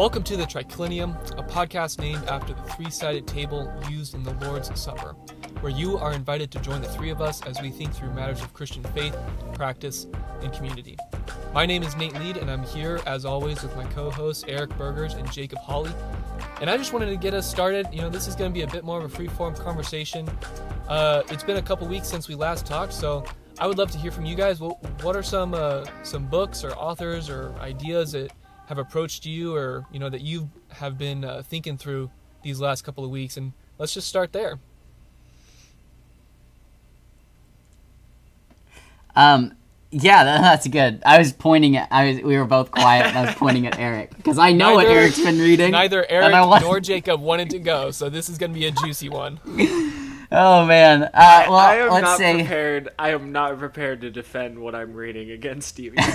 Welcome to the Triclinium, a podcast named after the three sided table used in the Lord's Supper, where you are invited to join the three of us as we think through matters of Christian faith, practice, and community. My name is Nate Lead, and I'm here, as always, with my co hosts Eric Burgers and Jacob Hawley. And I just wanted to get us started. You know, this is going to be a bit more of a free form conversation. Uh, it's been a couple weeks since we last talked, so I would love to hear from you guys. What, what are some uh, some books or authors or ideas that have approached you or you know that you have been uh, thinking through these last couple of weeks and let's just start there. Um yeah that's good. I was pointing at i was we were both quiet and i was pointing at eric because i know neither, what eric's been reading. neither eric nor jacob wanted to go so this is going to be a juicy one Oh man. Uh, well, I, I am let's not say... prepared. I am not prepared to defend what I'm reading against Stevie. I,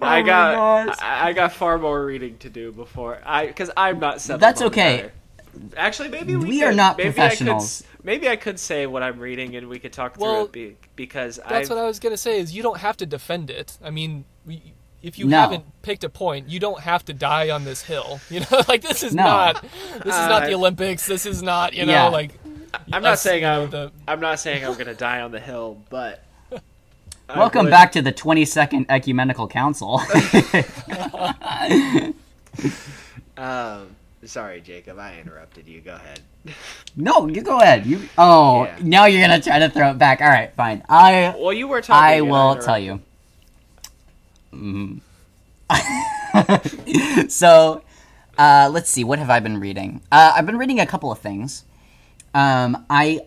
I, Oh got I, I got far more reading to do before I because I'm not settled. That's on okay. matter. Actually, maybe we, We could, are not maybe professionals. I could, maybe I could say what I'm reading and we could talk through it be, because that's I've, what i was going to say is you don't have to defend it i mean we, if you No. haven't picked a point you don't have to die on this hill you know like this is No. not this is not Uh, the olympics this is not you know Yeah. like I'm not saying I'm the, I'm not saying I'm gonna die on the hill, but I welcome would- back to the 22nd ecumenical council Um, sorry, Jacob, I interrupted you. Go ahead. no you go ahead you oh Yeah. now you're gonna try to throw it back all right fine i Well, you were talking. I will tell you. Mm. so, uh, let's see. What have I been reading? Uh, I've been reading a couple of things. Um, I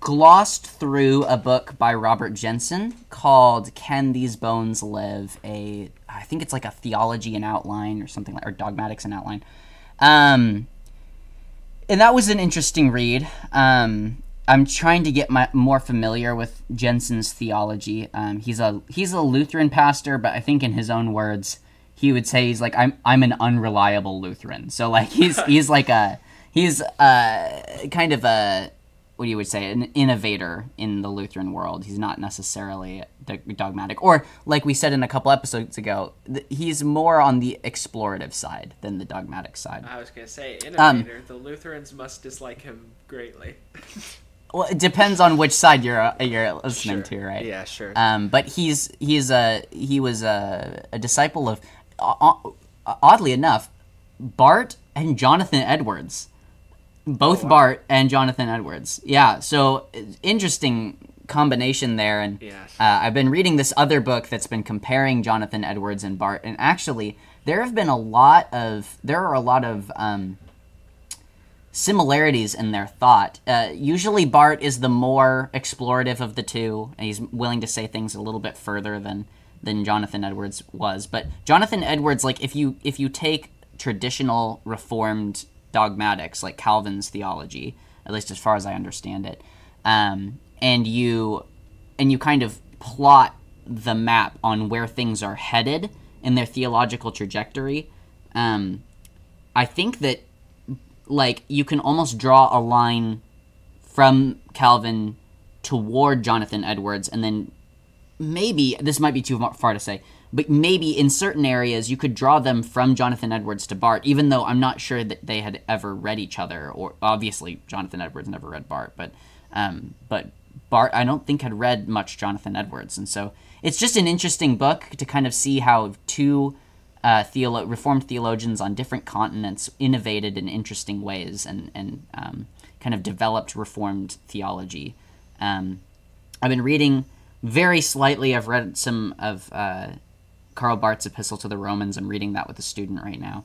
glossed through a book by Robert Jenson called "Can These Bones Live?" A I think it's like a theology and outline or something like or dogmatics and outline. Um, and that was an interesting read. Um, I'm trying to get my, more familiar with Jenson's theology. Um, he's a he's a Lutheran pastor, but I think in his own words, he would say he's like I'm I'm an unreliable Lutheran. So like he's he's like a he's uh kind of a what you would say an innovator in the Lutheran world. He's not necessarily dogmatic, or like we said in a couple episodes ago, th- he's more on the explorative side than the dogmatic side. I was gonna say Um, innovator. the Lutherans must dislike him greatly. Well, it depends on which side you're uh, you're listening Sure. to, right? Yeah, sure. Um, but he's he's a he was a, a disciple of, o- oddly enough, Barth and Jonathan Edwards, both Oh, wow. Barth and Jonathan Edwards. Yeah, so uh, interesting combination there. And Yes. uh, I've been reading this other book that's been comparing Jonathan Edwards and Barth, and actually there have been a lot of there are a lot of um, similarities in their thought. Uh, usually, Barth is the more explorative of the two, and he's willing to say things a little bit further than than Jonathan Edwards was. But Jonathan Edwards, like if you if you take traditional Reformed dogmatics like Calvin's theology, at least as far as I understand it, um, and you and you kind of plot the map on where things are headed in their theological trajectory. Um, I think that like you can almost draw a line from Calvin toward Jonathan Edwards, and then maybe this might be too far to say, but maybe in certain areas you could draw them from Jonathan Edwards to Barth, even though I'm not sure that they had ever read each other. Or obviously Jonathan Edwards never read Barth, but um, but Barth I don't think had read much Jonathan Edwards, and so it's just an interesting book to kind of see how two uh, theolo- Reformed theologians on different continents innovated in interesting ways and and um, kind of developed Reformed theology. Um, I've been reading very slightly. I've read some of uh, Karl Barth's Epistle to the Romans. I'm reading that with a student right now,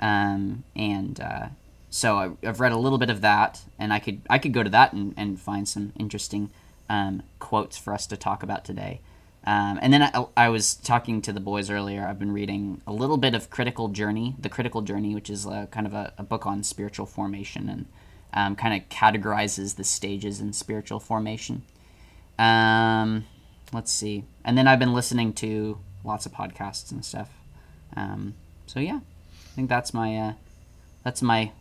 um, and uh, so I, I've read a little bit of that, and I could I could go to that and, and find some interesting um, quotes for us to talk about today. Um, and then I, I was talking to the boys earlier. I've been reading a little bit of Critical Journey, The Critical Journey, which is a, kind of a, a book on spiritual formation and um, kind of categorizes the stages in spiritual formation. Um, let's see. And then I've been listening to lots of podcasts and stuff. Um, so yeah, I think that's my uh, that's my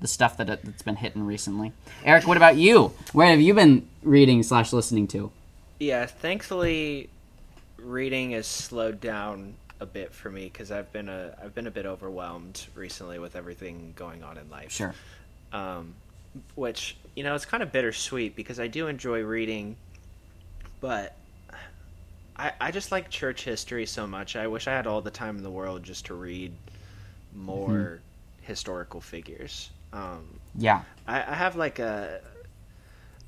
the stuff that that's been hitting recently. Eric, what about you? Where have you been reading slash listening to? Yeah, thankfully, reading has slowed down a bit for me because I've been a I've been a bit overwhelmed recently with everything going on in life. Sure. Um, which you know it's kind of bittersweet because I do enjoy reading, but I I just like church history so much. I wish I had all the time in the world just to read more Mm-hmm. historical figures. Um, Yeah. I, I have like a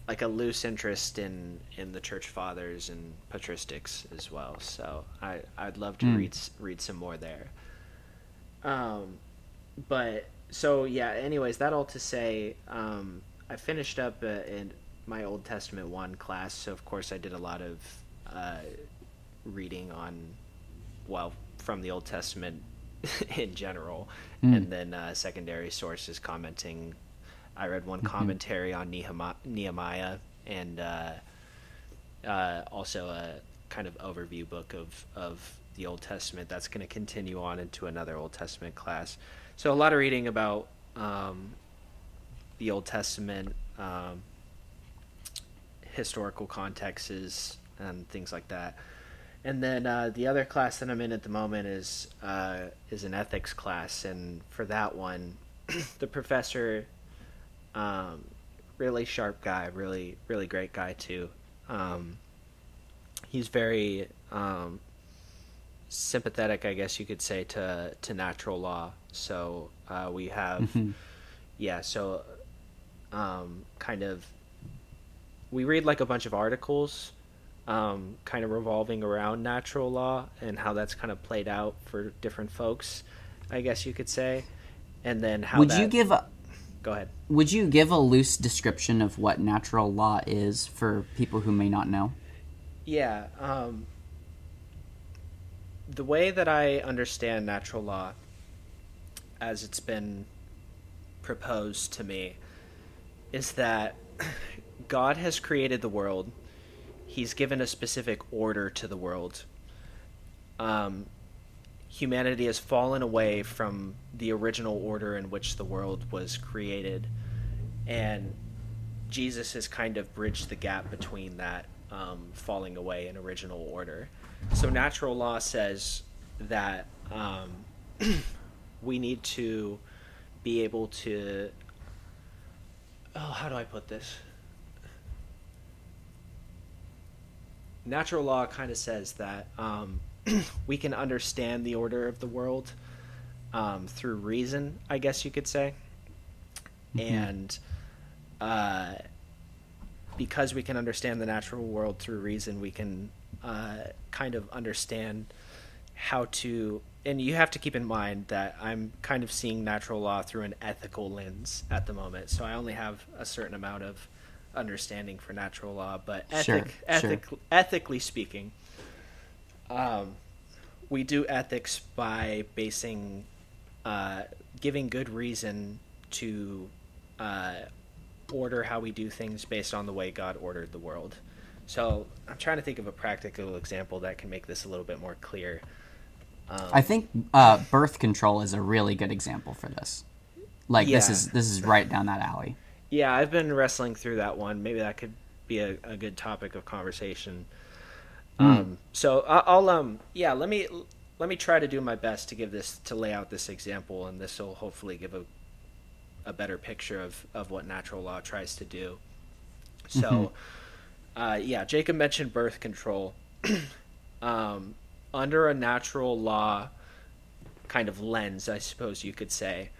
like a loose interest in in the church fathers and patristics as well. So I I'd love to Mm. read read some more there. Um, but so yeah. Anyways, that all to say, um, I finished up uh, in my Old Testament one class. So of course I did a lot of uh, reading on well from the Old Testament in general, Mm. and then uh, secondary sources commenting. I read one commentary on Nehemiah, Nehemiah and uh, uh, also a kind of overview book of, of the Old Testament. That's going to continue on into another Old Testament class. So a lot of reading about um, the Old Testament, um, historical contexts, and things like that. And then uh, the other class that I'm in at the moment is uh, is an ethics class, and for that one, the professor, um, really sharp guy, really really great guy too. Um, he's very um, sympathetic, I guess you could say, to to natural law. So uh, we have, Mhm. yeah, so um, kind of we read like a bunch of articles um, kind of revolving around natural law and how that's kind of played out for different folks, I guess you could say. And then how Would that... you give a Go ahead. Would you give a loose description of what natural law is for people who may not know? Yeah. Um, the way that I understand natural law, as it's been proposed to me, is that God has created the world. He's given a specific order to the world. Um, humanity has fallen away from the original order in which the world was created, and Jesus has kind of bridged the gap between that um, falling away and original order. So natural law says that um, we need to be able to. Oh, how do I put this? Natural law kind of says that um, we can understand the order of the world um, through reason, I guess you could say. And uh, because we can understand the natural world through reason, we can uh, kind of understand how to. And you have to keep in mind that I'm kind of seeing natural law through an ethical lens at the moment. So I only have a certain amount of understanding for natural law, but Sure, ethic, sure. ethically speaking, um, we do ethics by basing, uh, giving good reason to uh, order how we do things based on the way God ordered the world. So I'm trying to think of a practical example that can make this a little bit more clear. Um, I think uh, birth control is a really good example for this. Like this is this is right down that alley. Yeah, I've been wrestling through that one. Maybe that could be a, a good topic of conversation. Um, so I- I'll um yeah let me let me try to do my best to give this to lay out this example, and this will hopefully give a a better picture of of what natural law tries to do. So, uh, yeah, Jacob mentioned birth control. um, under a natural law kind of lens, I suppose you could say,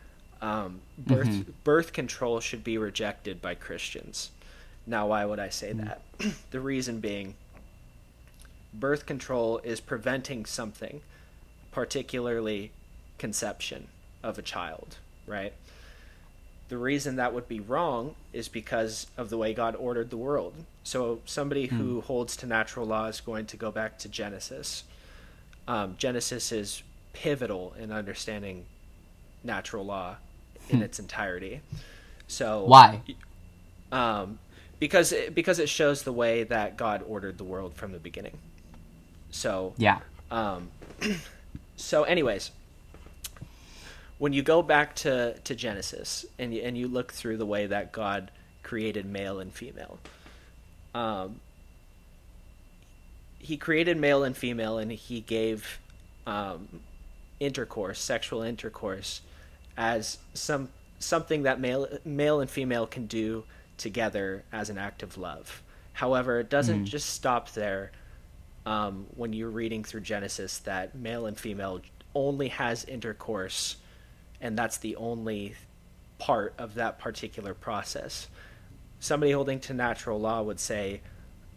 um, birth birth control should be rejected by Christians. Now, why would I say that? the reason being, birth control is preventing something, particularly conception of a child, right? The reason that would be wrong is because of the way God ordered the world. So, somebody who holds to natural law is going to go back to Genesis. Um, Genesis is pivotal in understanding natural law in its entirety. So, Why? um, because it, because it shows the way that God ordered the world from the beginning. So Yeah. um, so anyways, when you go back to, to Genesis and you, and you look through the way that God created male and female, um, he created male and female and he gave um, intercourse, sexual intercourse, as some something that male male and female can do together as an act of love. However, it doesn't Mm. just stop there. Um, when you're reading through Genesis, that male and female only has intercourse, and that's the only part of that particular process. Somebody holding to natural law would say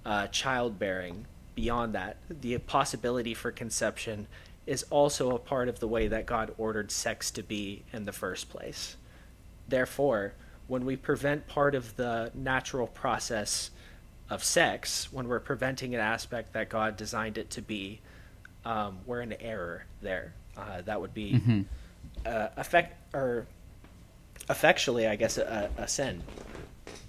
uh, childbearing. Beyond that, the possibility for conception is also a part of the way that God ordered sex to be in the first place. Therefore, when we prevent part of the natural process of sex, when we're preventing an aspect that God designed it to be, um, we're in error there. Uh, that would be uh, affect or effectually, I guess, a, a sin.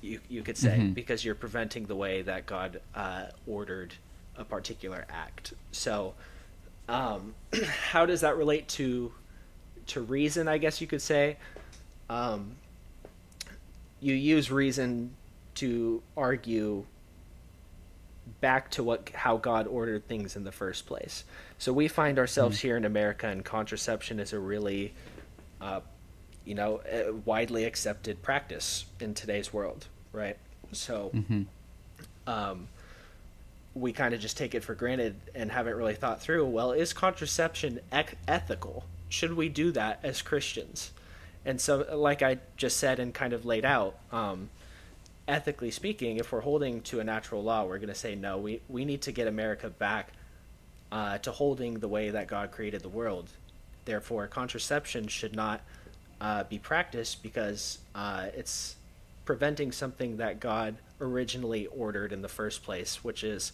You you could say because you're preventing the way that God uh, ordered a particular act. So, um, how does that relate to to reason? I guess you could say. Um, you use reason to argue back to what how God ordered things in the first place. So we find ourselves here in America, and contraception is a really, uh, you know, widely accepted practice in today's world, right? So, um, we kind of just take it for granted and haven't really thought through. Well, is contraception ec- ethical? Should we do that as Christians? And so, like I just said and kind of laid out, um, ethically speaking, if we're holding to a natural law, we're going to say no. We we need to get America back uh, to holding the way that God created the world. Therefore, contraception should not uh, be practiced because uh, it's preventing something that God originally ordered in the first place, which is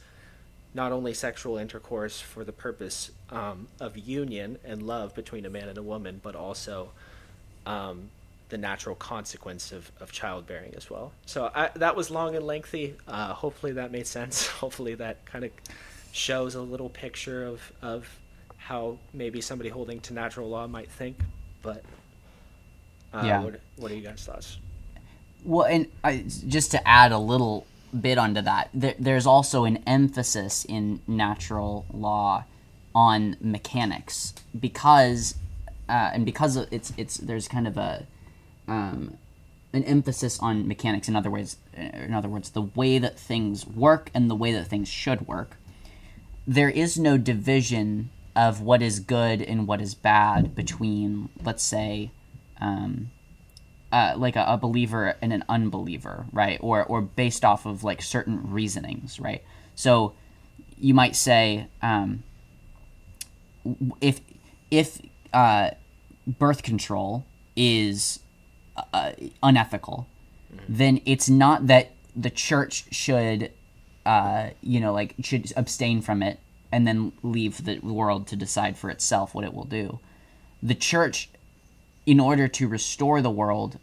not only sexual intercourse for the purpose um, of union and love between a man and a woman, but also um, the natural consequence of, of childbearing as well. So I, that was long and lengthy. Uh, hopefully that made sense. hopefully that kind of shows a little picture of, of how maybe somebody holding to natural law might think. But uh, Yeah. what, what are you guys' thoughts? Well, and I, just to add a little bit onto that, there, there's also an emphasis in natural law on mechanics because, uh, and because it's it's there's kind of a um, an emphasis on mechanics. In other words, in other words, the way that things work and the way that things should work. There is no division of what is good and what is bad between, let's say, um, uh, like a, a believer and an unbeliever, right? Or or based off of like certain reasonings, right? So you might say um, if if uh, birth control is uh, unethical, then it's not that the church should uh, you know like should abstain from it and then leave the world to decide for itself what it will do. The church in order to restore the world,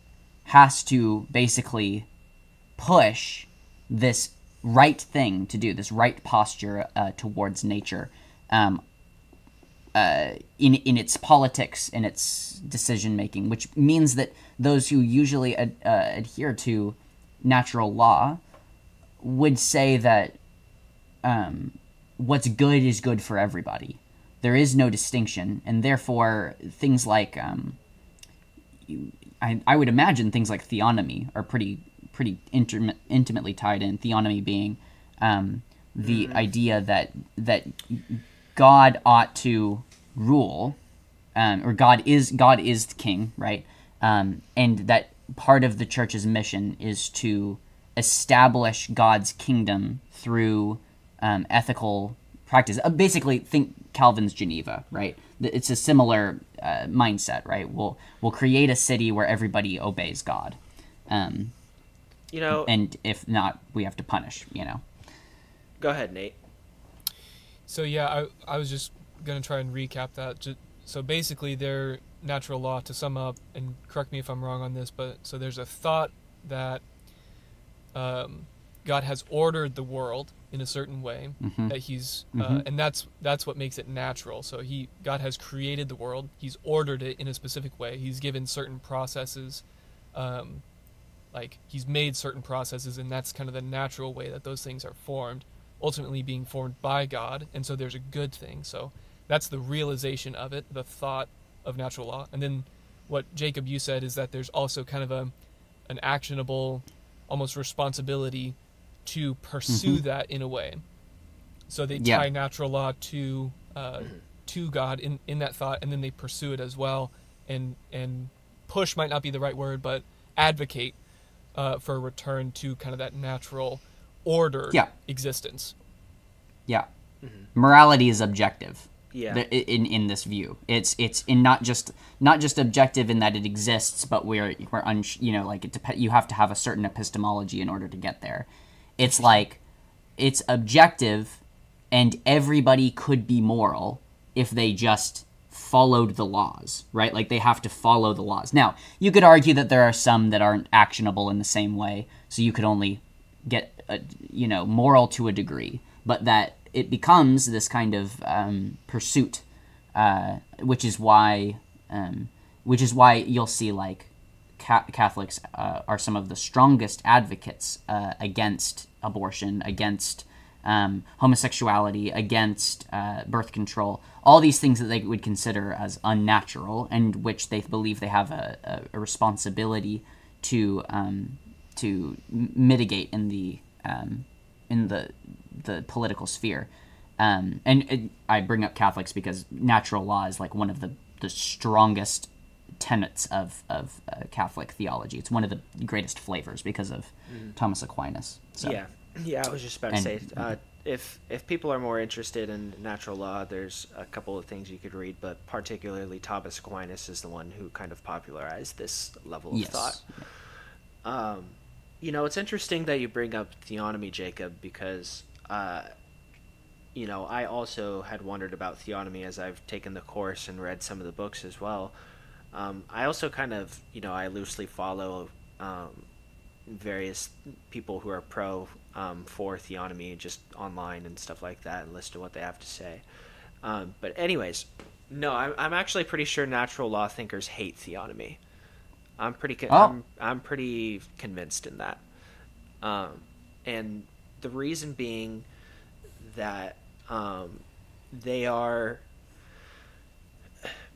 has to basically push this right thing to do, this right posture uh, towards nature, um, uh, in in its politics and its decision making, which means that those who usually ad- uh, adhere to natural law would say that um, what's good is good for everybody. There is no distinction, and therefore things like um, I, I would imagine things like theonomy are pretty pretty intim- intimately tied in. Theonomy being um, the idea that that God ought to rule, um, or God is God is the king, right? Um, and that part of the church's mission is to establish God's kingdom through um, ethical practice. Uh, basically, think Calvin's Geneva, right? It's a similar uh, mindset, right? We'll we'll create a city where everybody obeys God, um, You know, and if not, we have to punish. You know. go ahead, Nate. So yeah, I I was just gonna try and recap that. So basically, their natural law, to sum up, and correct me if I'm wrong on this, but so there's a thought that um, God has ordered the world in a certain way that He's, uh, and that's that's what makes it natural. So He God has created the world. He's ordered it in a specific way. He's given certain processes. Um, like he's made certain processes and that's kind of the natural way that those things are formed ultimately being formed by god and so there's a good thing so that's the realization of it, the thought of natural law. And then what Jacob you said is that there's also kind of a an actionable almost responsibility to pursue Mhm. that in a way. So they Yeah. tie natural law to uh, to God in, in that thought, and then they pursue it as well, and and push might not be the right word, but advocate uh, for a return to kind of that natural order Yeah. existence. Yeah. Mm-hmm. Morality is objective. Yeah. in in this view it's it's in not just not just objective in that it exists but we're we're un, you know like it dep- you have to have a certain epistemology in order to get there it's like it's objective and everybody could be moral if they just followed the laws right like they have to follow the laws now you could argue that there are some that aren't actionable in the same way so you could only get a, you know moral to a degree but that it becomes this kind of um, pursuit uh, which is why um, which is why you'll see like ca- Catholics uh, are some of the strongest advocates uh, against abortion, against um, homosexuality, against uh, birth control, all these things that they would consider as unnatural, and which they believe they have a, a, a responsibility to um, to mitigate in the um, in the the political sphere. Um, and it, I bring up Catholics because natural law is like one of the, the strongest tenets of, of uh, Catholic theology. It's one of the greatest flavors because of Thomas Aquinas. So, Yeah, yeah. I was just about to And- say, uh, if if people are more interested in natural law, there's a couple of things you could read, but particularly Thomas Aquinas is the one who kind of popularized this level of Yes. thought. Um, you know, it's interesting that you bring up theonomy, Jacob, because uh, you know I also had wondered about theonomy as I've taken the course and read some of the books as well. Um, I also kind of, you know, I loosely follow um, various people who are pro um, for theonomy just online and stuff like that and listen to what they have to say. Um, but anyways, no, I'm, I'm actually pretty sure natural law thinkers hate theonomy. I'm pretty con- Oh. I'm, I'm pretty convinced in that. Um, and the reason being that um, they are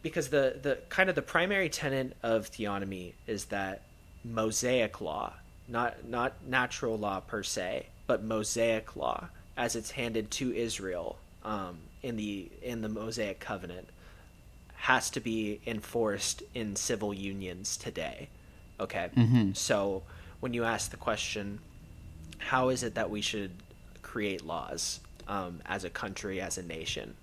because the, the kind of the primary tenet of theonomy is that Mosaic law, not not natural law per se, but Mosaic law as it's handed to Israel um, in the in the Mosaic covenant has to be enforced in civil unions today. Okay, so when you ask the question, how is it that we should create laws um, as a country, as a nation?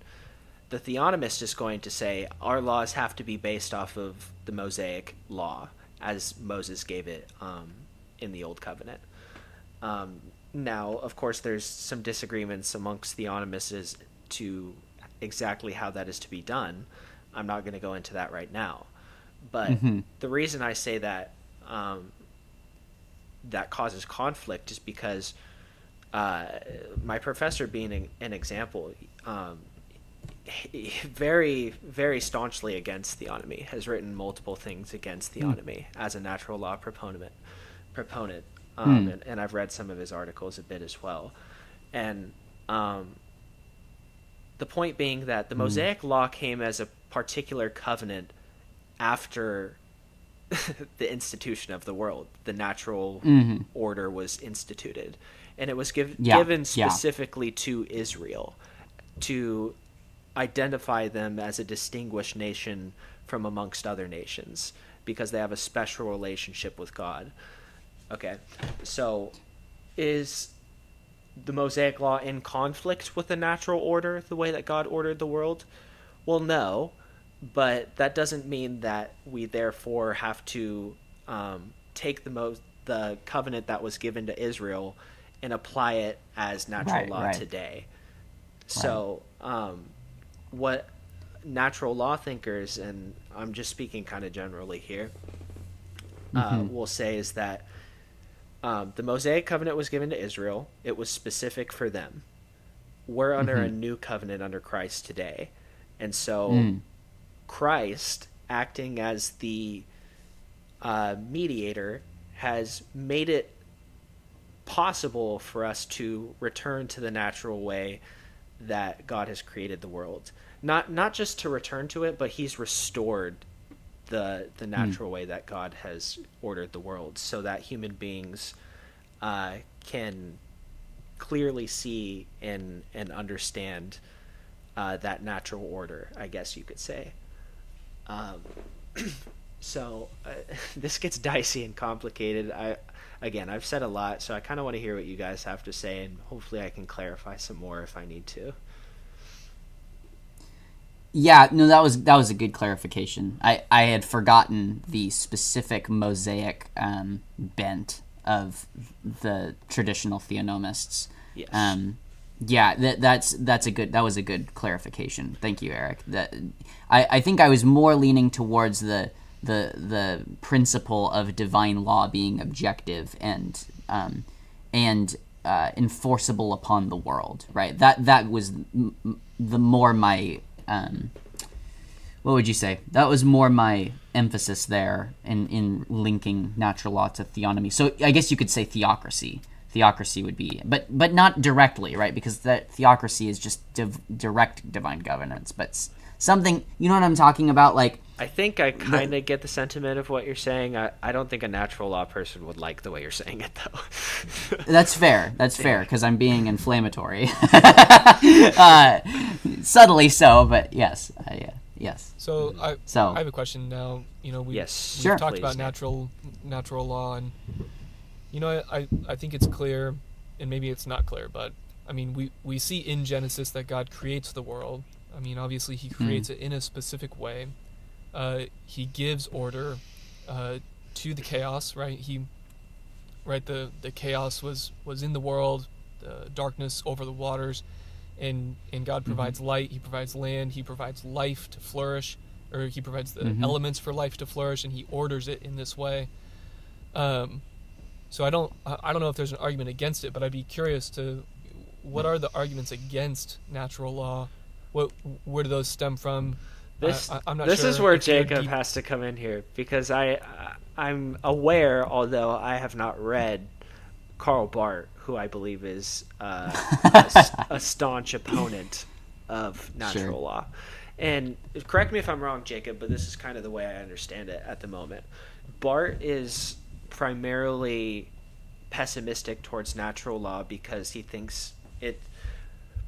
the theonomist is going to say our laws have to be based off of the Mosaic law as Moses gave it um, in the Old Covenant. Um, now, of course, there's some disagreements amongst theonomists as to exactly how that is to be done. I'm not going to go into that right now. But the reason I say that um, that causes conflict is because uh, my professor, being an, an example, um, very, very staunchly against theonomy, has written multiple things against theonomy as a natural law proponent. Proponent, um, and, and I've read some of his articles a bit as well. And um, the point being that the Mosaic law came as a particular covenant after the institution of the world. The natural mm-hmm. order was instituted, and it was give, Yeah, given yeah. specifically to Israel to identify them as a distinguished nation from amongst other nations because they have a special relationship with God. Okay, so is the Mosaic Law in conflict with the natural order, the way that God ordered the world? Well, no, but that doesn't mean that we therefore have to um, take the mo- the covenant that was given to Israel and apply it as natural Right, law right. today. So, um, what natural law thinkers, and I'm just speaking kind of generally here, uh, will say is that um, the Mosaic covenant was given to Israel. It was specific for them. We're under a new covenant under Christ today. And so Christ, acting as the uh, mediator, has made it possible for us to return to the natural way that God has created the world. Not not just to return to it, but he's restored the the natural way that God has ordered the world so that human beings uh, can clearly see and and understand uh, that natural order, I guess you could say. Um, so uh, this gets dicey and complicated. I again, I've said a lot, so I kind of want to hear what you guys have to say, and hopefully, I can clarify some more if I need to. Yeah, no, that was that was a good clarification. I I had forgotten the specific mosaic um, bent of the traditional theonomists. Yes. Um, yeah, that that's that's a good that was a good clarification. Thank you, Eric. That I I think I was more leaning towards the the the principle of divine law being objective and um, and uh, enforceable upon the world. Right. That that was m- the more my um, what would you say? That was more my emphasis there in in linking natural law to theonomy. So I guess you could say theocracy. Theocracy would be, but but not directly, right? Because that theocracy is just div- direct divine governance, but s- something you know what I'm talking about, like I think I kind of get the sentiment of what you're saying. I, I don't think a natural law person would like the way you're saying it, though. That's fair. That's fair because I'm being inflammatory, uh, subtly so. But yes, uh, yeah, yes. So I So- I have a question now. You know, we Yes. we've Sure. talked Please. about natural natural law, and you know, I, I think it's clear, and maybe it's not clear, but I mean, we we see in Genesis that God creates the world. I mean, obviously, He creates it in a specific way. Uh, he gives order uh, to the chaos, right? He right the the chaos was was in the world, the darkness over the waters, and and God provides light. He provides land. He provides life to flourish, or He provides the elements for life to flourish, and He orders it in this way. Um, so I don't I I don't know if there's an argument against it, but I'd be curious to what are the arguments against natural law? What where do those stem from? This I, am not this sure is where Jacob deep- has to come in here because I I'm aware, although I have not read Karl Barth, who I believe is uh, a, a staunch opponent of natural Sure. law. And correct me if I'm wrong, Jacob, but this is kind of the way I understand it at the moment. Barth is primarily pessimistic towards natural law because he thinks it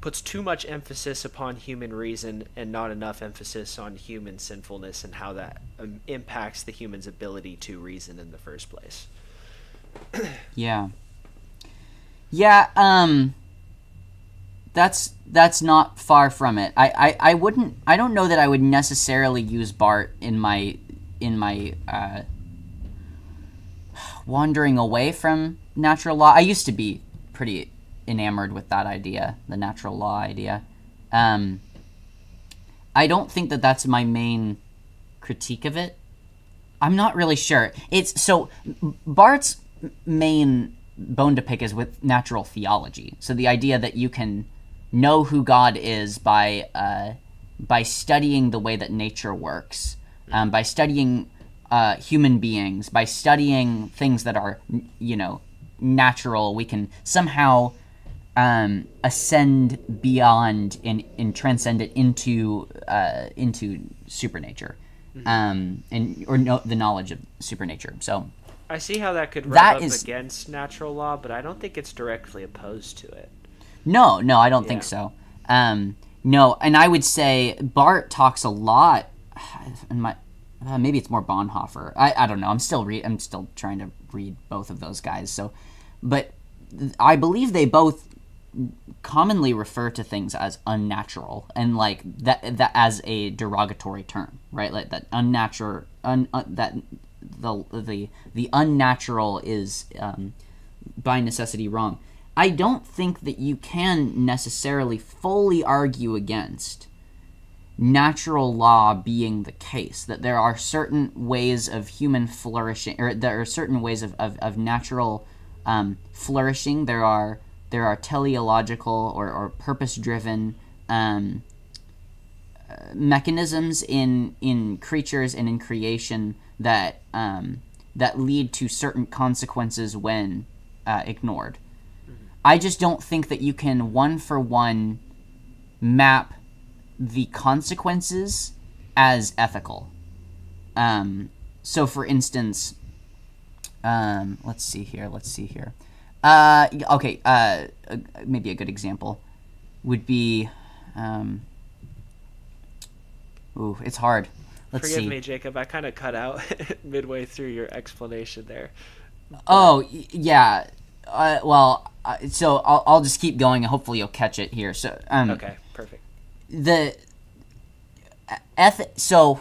puts too much emphasis upon human reason and not enough emphasis on human sinfulness and how that um, impacts the human's ability to reason in the first place. Yeah. Yeah, um that's that's not far from it. I, I, I wouldn't I don't know that I would necessarily use Barth in my in my uh wandering away from natural law. I used to be pretty enamored with that idea, the natural law idea. Um I don't think that that's my main critique of it. I'm not really sure. It's so Barth's main bone to pick is with natural theology. So the idea that you can know who God is by uh, by studying the way that nature works, um, by studying uh, human beings, by studying things that are you know natural. We can somehow um, ascend beyond and, and transcend it into uh, into supernature, um, and or no, the knowledge of supernature. So I see how that could rub That up is- against natural law, but I don't think it's directly opposed to it. No, no, I don't think so. Um, no, and I would say Barth talks a lot. And my uh, maybe it's more Bonhoeffer. I, I don't know. I'm still re- I'm still trying to read both of those guys. So, but I believe they both commonly refer to things as unnatural and like that that as a derogatory term, right? Like that unnatural un, uh, that the the the unnatural is um, by necessity wrong. I don't think that you can necessarily fully argue against natural law being the case that there are certain ways of human flourishing or there are certain ways of, of, of natural um, flourishing. There are there are teleological or, or purpose driven um, uh, mechanisms in in creatures and in creation that um, that lead to certain consequences when uh, ignored. I just don't think that you can one for one map the consequences as ethical. Um, so, for instance, um, let's see here. Let's see here. Uh, okay. Uh, maybe a good example would be. Um, ooh, it's hard. Let's Forgive see. me, Jacob. I kind of cut out midway through your explanation there. Oh yeah. Uh, well, uh, so I'll, I'll just keep going and hopefully you'll catch it here. So um, Okay. The eth- so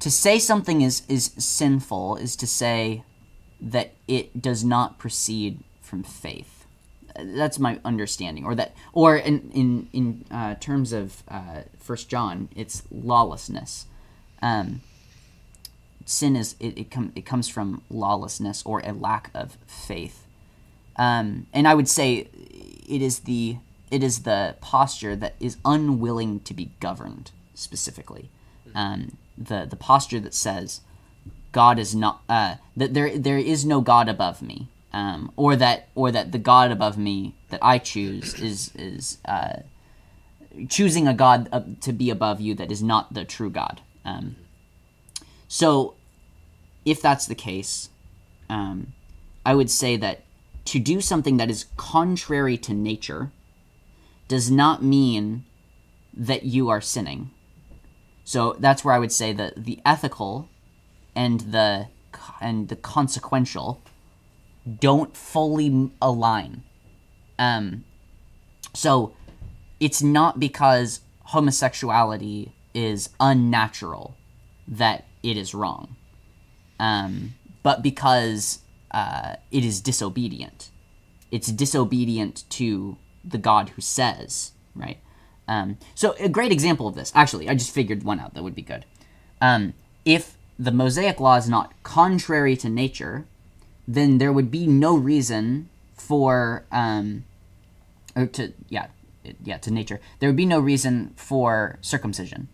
to say something is is sinful is to say that it does not proceed from faith. That's my understanding, or that, or in in in uh, terms of uh, First John, it's lawlessness. Um, sin is it it, it comes from lawlessness or a lack of faith um, and I would say it is the it is the posture that is unwilling to be governed specifically. Um, the the posture that says God is not uh, that there there is no God above me, um, or that or that the God above me that I choose is is uh, choosing a God to be above you that is not the true God. Um, so, if that's the case, um, I would say that to do something that is contrary to nature does not mean that you are sinning. So that's where I would say that the ethical and the and the consequential don't fully align. Um, so it's not because homosexuality is unnatural that it is wrong, um, but because uh, it is disobedient. It's disobedient to the God who says, right? Um, so a great example of this, actually, I just figured one out that would be good. Um, if the Mosaic law is not contrary to nature, then there would be no reason for, um, or to yeah, yeah, to nature. There would be no reason for circumcision.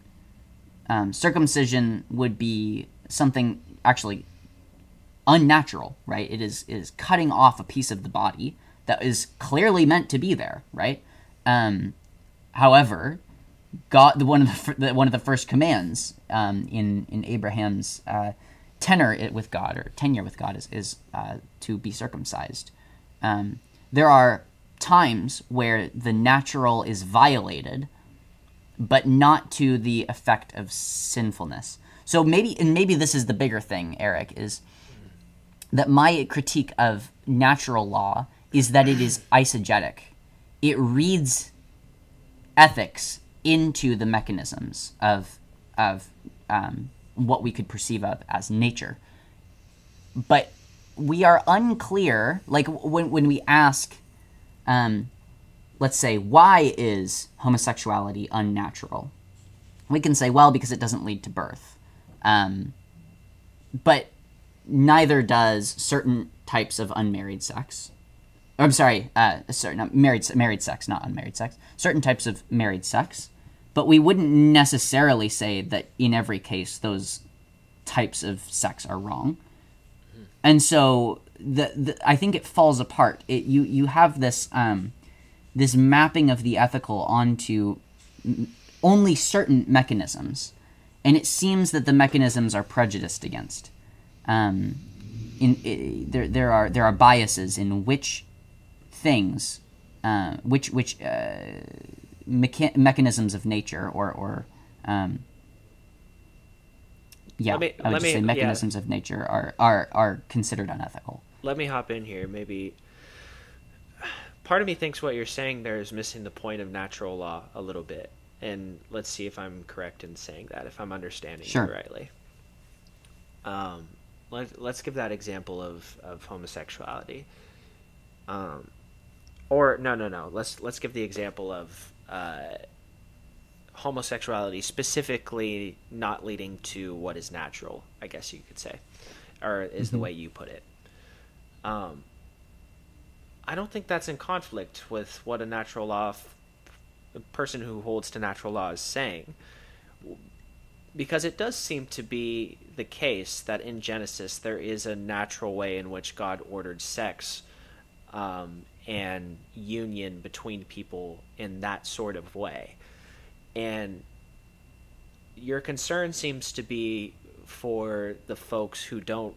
Um, circumcision would be something actually unnatural, right? It is it is cutting off a piece of the body that is clearly meant to be there, right? Um, however, God, one of the, the one of the first commands um, in in Abraham's uh, tenor it- with God or tenure with God is is uh, to be circumcised. Um, there are times where the natural is violated, but not to the effect of sinfulness. So maybe and maybe this is the bigger thing, Eric, is that my critique of natural law is that it is eisegetic. It reads ethics into the mechanisms of of um, what we could perceive of as nature. But we are unclear. Like when when we ask, um, let's say, why is homosexuality unnatural? We can say, well, because it doesn't lead to birth. Um, but neither does certain types of unmarried sex. I'm sorry, uh, certain uh, married married sex, not unmarried sex. Certain types of married sex, but we wouldn't necessarily say that in every case those types of sex are wrong. And so the, the I think it falls apart. It, you you have this um, this mapping of the ethical onto m- only certain mechanisms, and it seems that the mechanisms are prejudiced against um, in i there there are there are biases in which things, uh, which which uh, mecha- mechanisms of nature or or um, yeah, Let me- I would me- say yeah. mechanisms of nature are are are considered unethical. let me hop in here. Maybe part of me thinks what you're saying there is missing the point of natural law a little bit, and let's see if I'm correct in saying that, if I'm understanding Sure. you rightly. Um, let, let's give that example of, of homosexuality. Um, or no, no, no. Let's let's give the example of uh, homosexuality specifically not leading to what is natural. I guess you could say, or is the way you put it. Um, I don't think that's in conflict with what a natural law, f- person who holds to natural law is saying, because it does seem to be the case that in Genesis there is a natural way in which God ordered sex, um, and union between people in that sort of way. And your concern seems to be for the folks who don't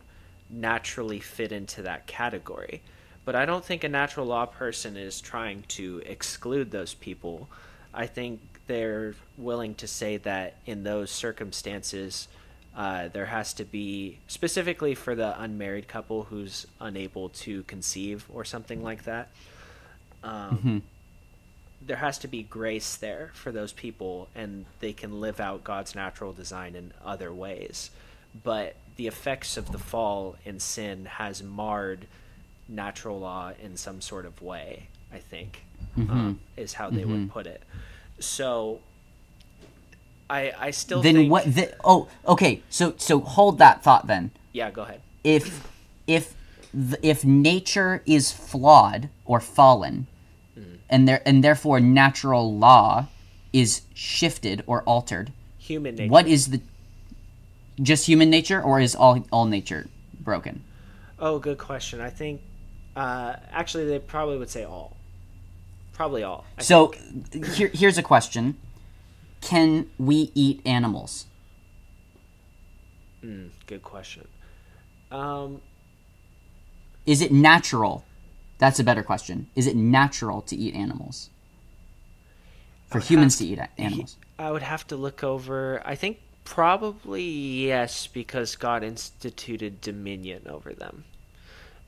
naturally fit into that category. But I don't think a natural law person is trying to exclude those people. I think they're willing to say that in those circumstances, uh, there has to be, specifically for the unmarried couple who's unable to conceive or something like that, um, Mm-hmm. there has to be grace there for those people and they can live out God's natural design in other ways. But the effects of the fall and sin has marred natural law in some sort of way, I think, Mm-hmm. um, is how they would put it. So I I still then think what? The, oh, okay. So so hold that thought then. Yeah, go ahead. If if if nature is flawed or fallen, and there and therefore natural law is shifted or altered, Human nature. what is the just human nature or is all all nature broken? Oh, good question. I think uh, actually they probably would say all. Probably all. I So here, here's a question: Can we eat animals? think. good question. Um, Is it natural? That's a better question. Is it natural to eat animals? For humans to eat animals. I would have to look over. I think probably yes, because God instituted dominion over them.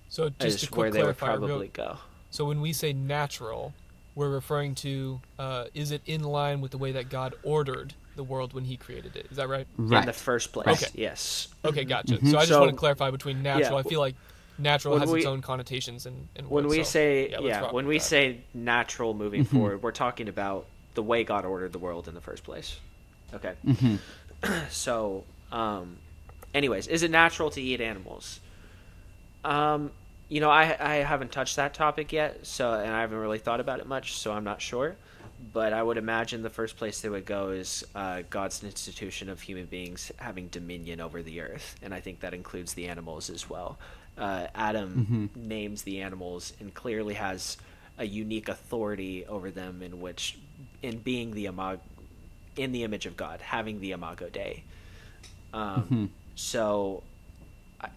So just Is to where quick they would clarify, real- probably go. so when we say natural, we're referring to uh, is it in line with the way that God ordered the world when He created it? Is that right? Right. In the first place, Okay. yes. Okay, gotcha. Mm-hmm. So I just So- want to clarify between natural. Yeah. I feel like natural When has its own connotations and, and When we so, say yeah, yeah, when we that. say natural moving forward, we're talking about the way God ordered the world in the first place. Okay. so, um, anyways, is it natural to eat animals? Um, you know, I I haven't touched that topic yet, so and I haven't really thought about it much, so I'm not sure. But I would imagine the first place they would go is uh, God's institution of human beings having dominion over the earth, and I think that includes the animals as well. Uh, Adam names the animals and clearly has a unique authority over them, in which, in being the imag, in the image of God, having the imago Dei. Um, So, I,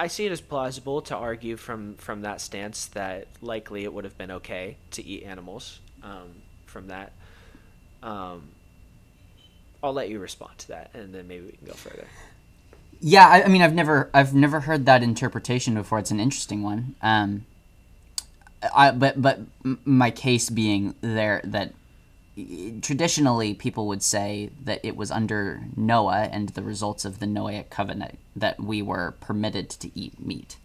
I see it as plausible to argue from from that stance that likely it would have been okay to eat animals. Um, from that, um, I'll let you respond to that, and then maybe we can go further. Yeah, I, I mean, I've never, I've never heard that interpretation before. It's an interesting one. Um, I, but, but my case being there that traditionally people would say that it was under Noah and the results of the Noahic covenant that we were permitted to eat meat.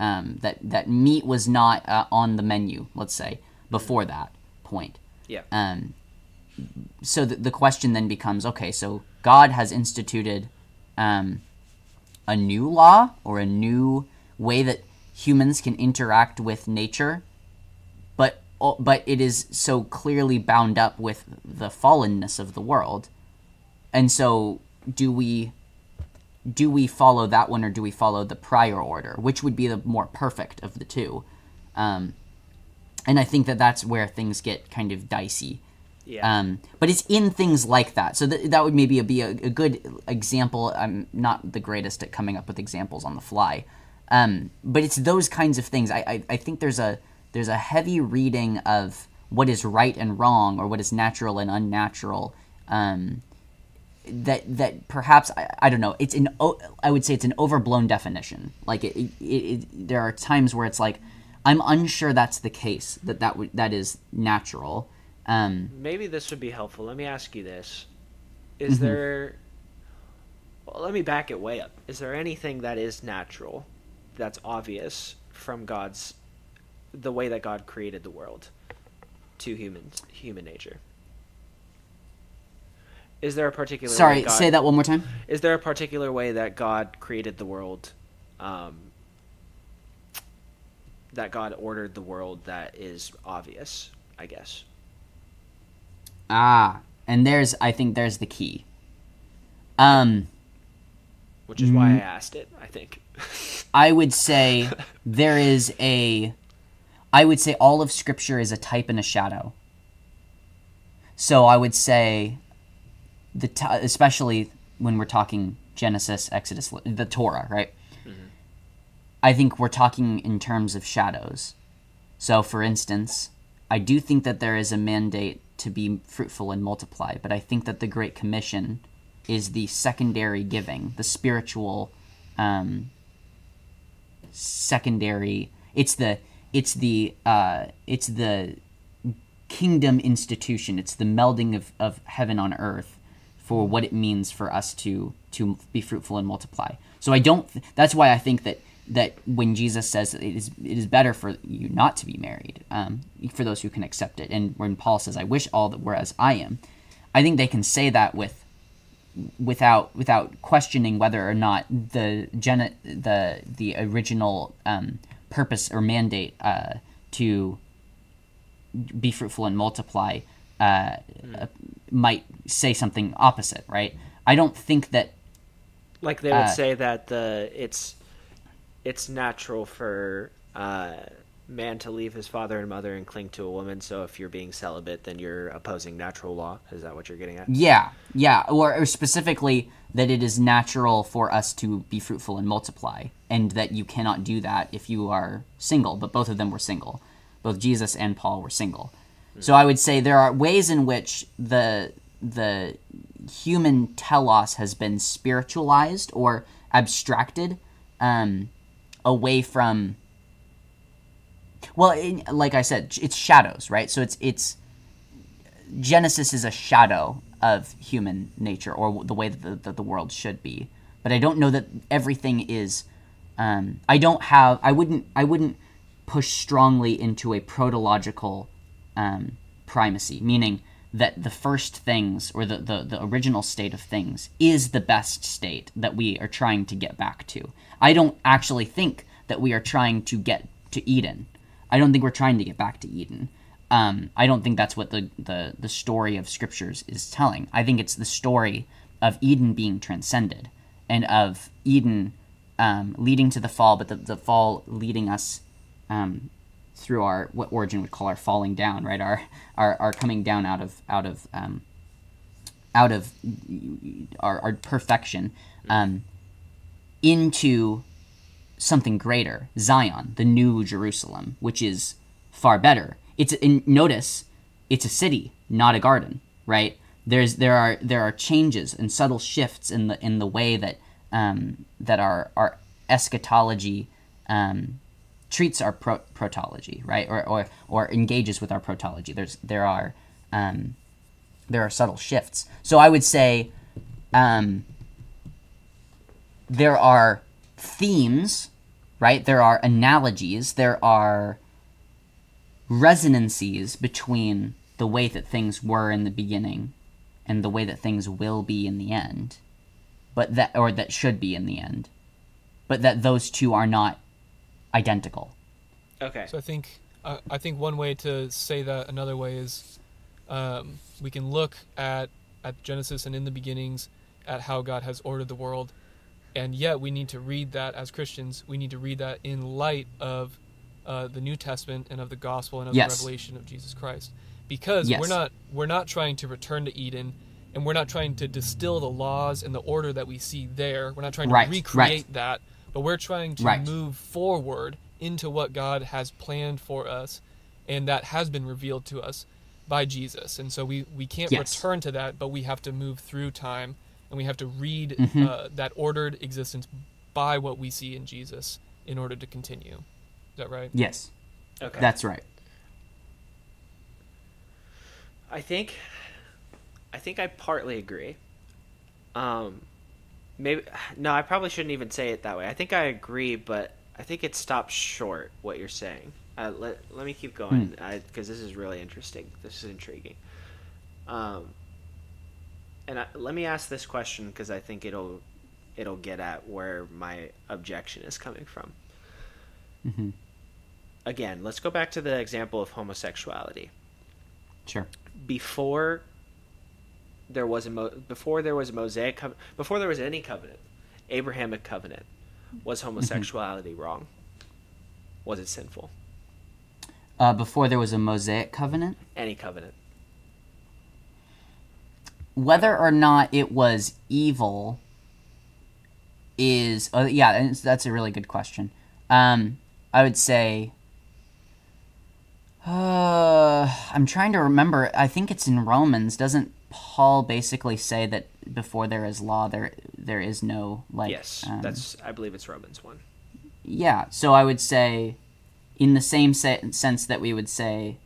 Um, that that meat was not uh, on the menu. Let's say before that point. Yeah. Um, so the, the question then becomes okay, so God has instituted um, a new law or a new way that humans can interact with nature, but it is so clearly bound up with the fallenness of the world. And so do we do we follow that one or do we follow the prior order, which would be the more perfect of the two? Um, and I think that that's where things get kind of dicey. Yeah. Um, but it's in things like that. So th- that would maybe be a, a good example. I'm not the greatest at coming up with examples on the fly. Um, but it's those kinds of things. I, I, I think there's a there's a heavy reading of what is right and wrong or what is natural and unnatural. Um, that that perhaps I, I don't know. It's an o- I would say it's an overblown definition. Like it, it, it, there are times where it's like I'm unsure that's the case that that would that is natural. Um, Maybe this would be helpful. Let me ask you this: Is there? Well, let me back it way up. Is there anything that is natural, that's obvious from God's, the way that God created the world, to humans, human nature? Is there a particular? way Sorry, God, say that one more time. Is there a particular way that God created the world? Um, that God ordered the world that is obvious, I guess. Ah, and there's I think there's the key. Um, which is why I asked it. I think. I would say there is a I would say all of Scripture is a type and a shadow. So I would say, the t- especially when we're talking Genesis, Exodus, the Torah, right? I think we're talking in terms of shadows. So, for instance, I do think that there is a mandate to be fruitful and multiply, but I think that the Great Commission is the secondary giving, the spiritual, um, secondary. It's the it's the uh, it's the kingdom institution. It's the melding of, of heaven on earth for what it means for us to to be fruitful and multiply. So I don't. That's why I think that that when Jesus says it is it is better for you not to be married, um, for those who can accept it, and when Paul says, "I wish all that were as I am," I think they can say that with without without questioning whether or not the gen- the the original um, purpose or mandate uh, to be fruitful and multiply uh, uh, might say something opposite, right? I don't think that Like they would Uh, say that the it's it's natural for uh, man to leave his father and mother and cling to a woman. So if you're being celibate, then you're opposing natural law. Is that what you're getting at? Yeah, yeah, or, or specifically that it is natural for us to be fruitful and multiply, and that you cannot do that if you are single. But both of them were single. Both Jesus and Paul were single. So I would say there are ways in which the the human telos has been spiritualized or abstracted um, away from. Well, like I said, it's shadows, right? So it's it's Genesis is a shadow of human nature or the way that the, that the world should be. But I don't know that everything is. Um, I don't have. I wouldn't. I wouldn't push strongly into a protological um, primacy, meaning that the first things or the, the, the original state of things is the best state that we are trying to get back to. I don't actually think that we are trying to get to Eden. I don't think we're trying to get back to Eden. Um, I don't think that's what the, the, the story of scriptures is telling. I think it's the story of Eden being transcended and of Eden um, leading to the fall, but the, the fall leading us um, through our what Origen would call our falling down, right? Our our, our coming down out of out of um, out of our, our perfection um, into something greater, Zion, the new Jerusalem, which is far better. It's in, notice it's a city, not a garden, right? There's there are there are changes and subtle shifts in the in the way that um, that our our eschatology um, treats our pro- protology, right, or, or or engages with our protology. There's there are um, there are subtle shifts. So I would say um, there are themes, right? There are analogies. There are resonances between the way that things were in the beginning and the way that things will be in the end, but that or that should be in the end, but that those two are not identical. Okay. So I think uh, I think one way to say that another way is um, we can look at at Genesis and in the beginnings at how God has ordered the world, and yet we need to read that as Christians. We need to read that in light of uh, the New Testament and of the gospel and of Yes. the revelation of Jesus Christ, because Yes. we're not we're not trying to return to Eden. And we're not trying to distill the laws and the order that we see there. We're not trying to Right, right. recreate that, but we're trying to Right. move forward into what God has planned for us and that has been revealed to us by Jesus. And so we, we can't Yes. return to that, but we have to move through time and we have to read Mm-hmm. uh, that ordered existence by what we see in Jesus in order to continue. Is that right? Yes, Okay. that's right. I think I think I partly agree. Um maybe no, I probably shouldn't even say it that way. I think I agree, but I think it stops short what you're saying. Uh, let let me keep going because this is really interesting. This is intriguing. Um and I, let me ask this question because I think it'll it'll get at where my objection is coming from. hmm Again, let's go back to the example of homosexuality. Sure. before there was a Mo- before there was a Mosaic covenant, before there was any covenant, Abrahamic covenant, was homosexuality wrong? Was it sinful? Uh, before there was a Mosaic covenant, Any covenant. Whether or not it was evil is uh, yeah and that's a really good question um i would say uh i'm trying to remember i think it's in romans doesn't paul basically say that before there is law there there is no like Yes, um, that's. I believe it's Romans one. yeah so i would say in the same se- sense that we would say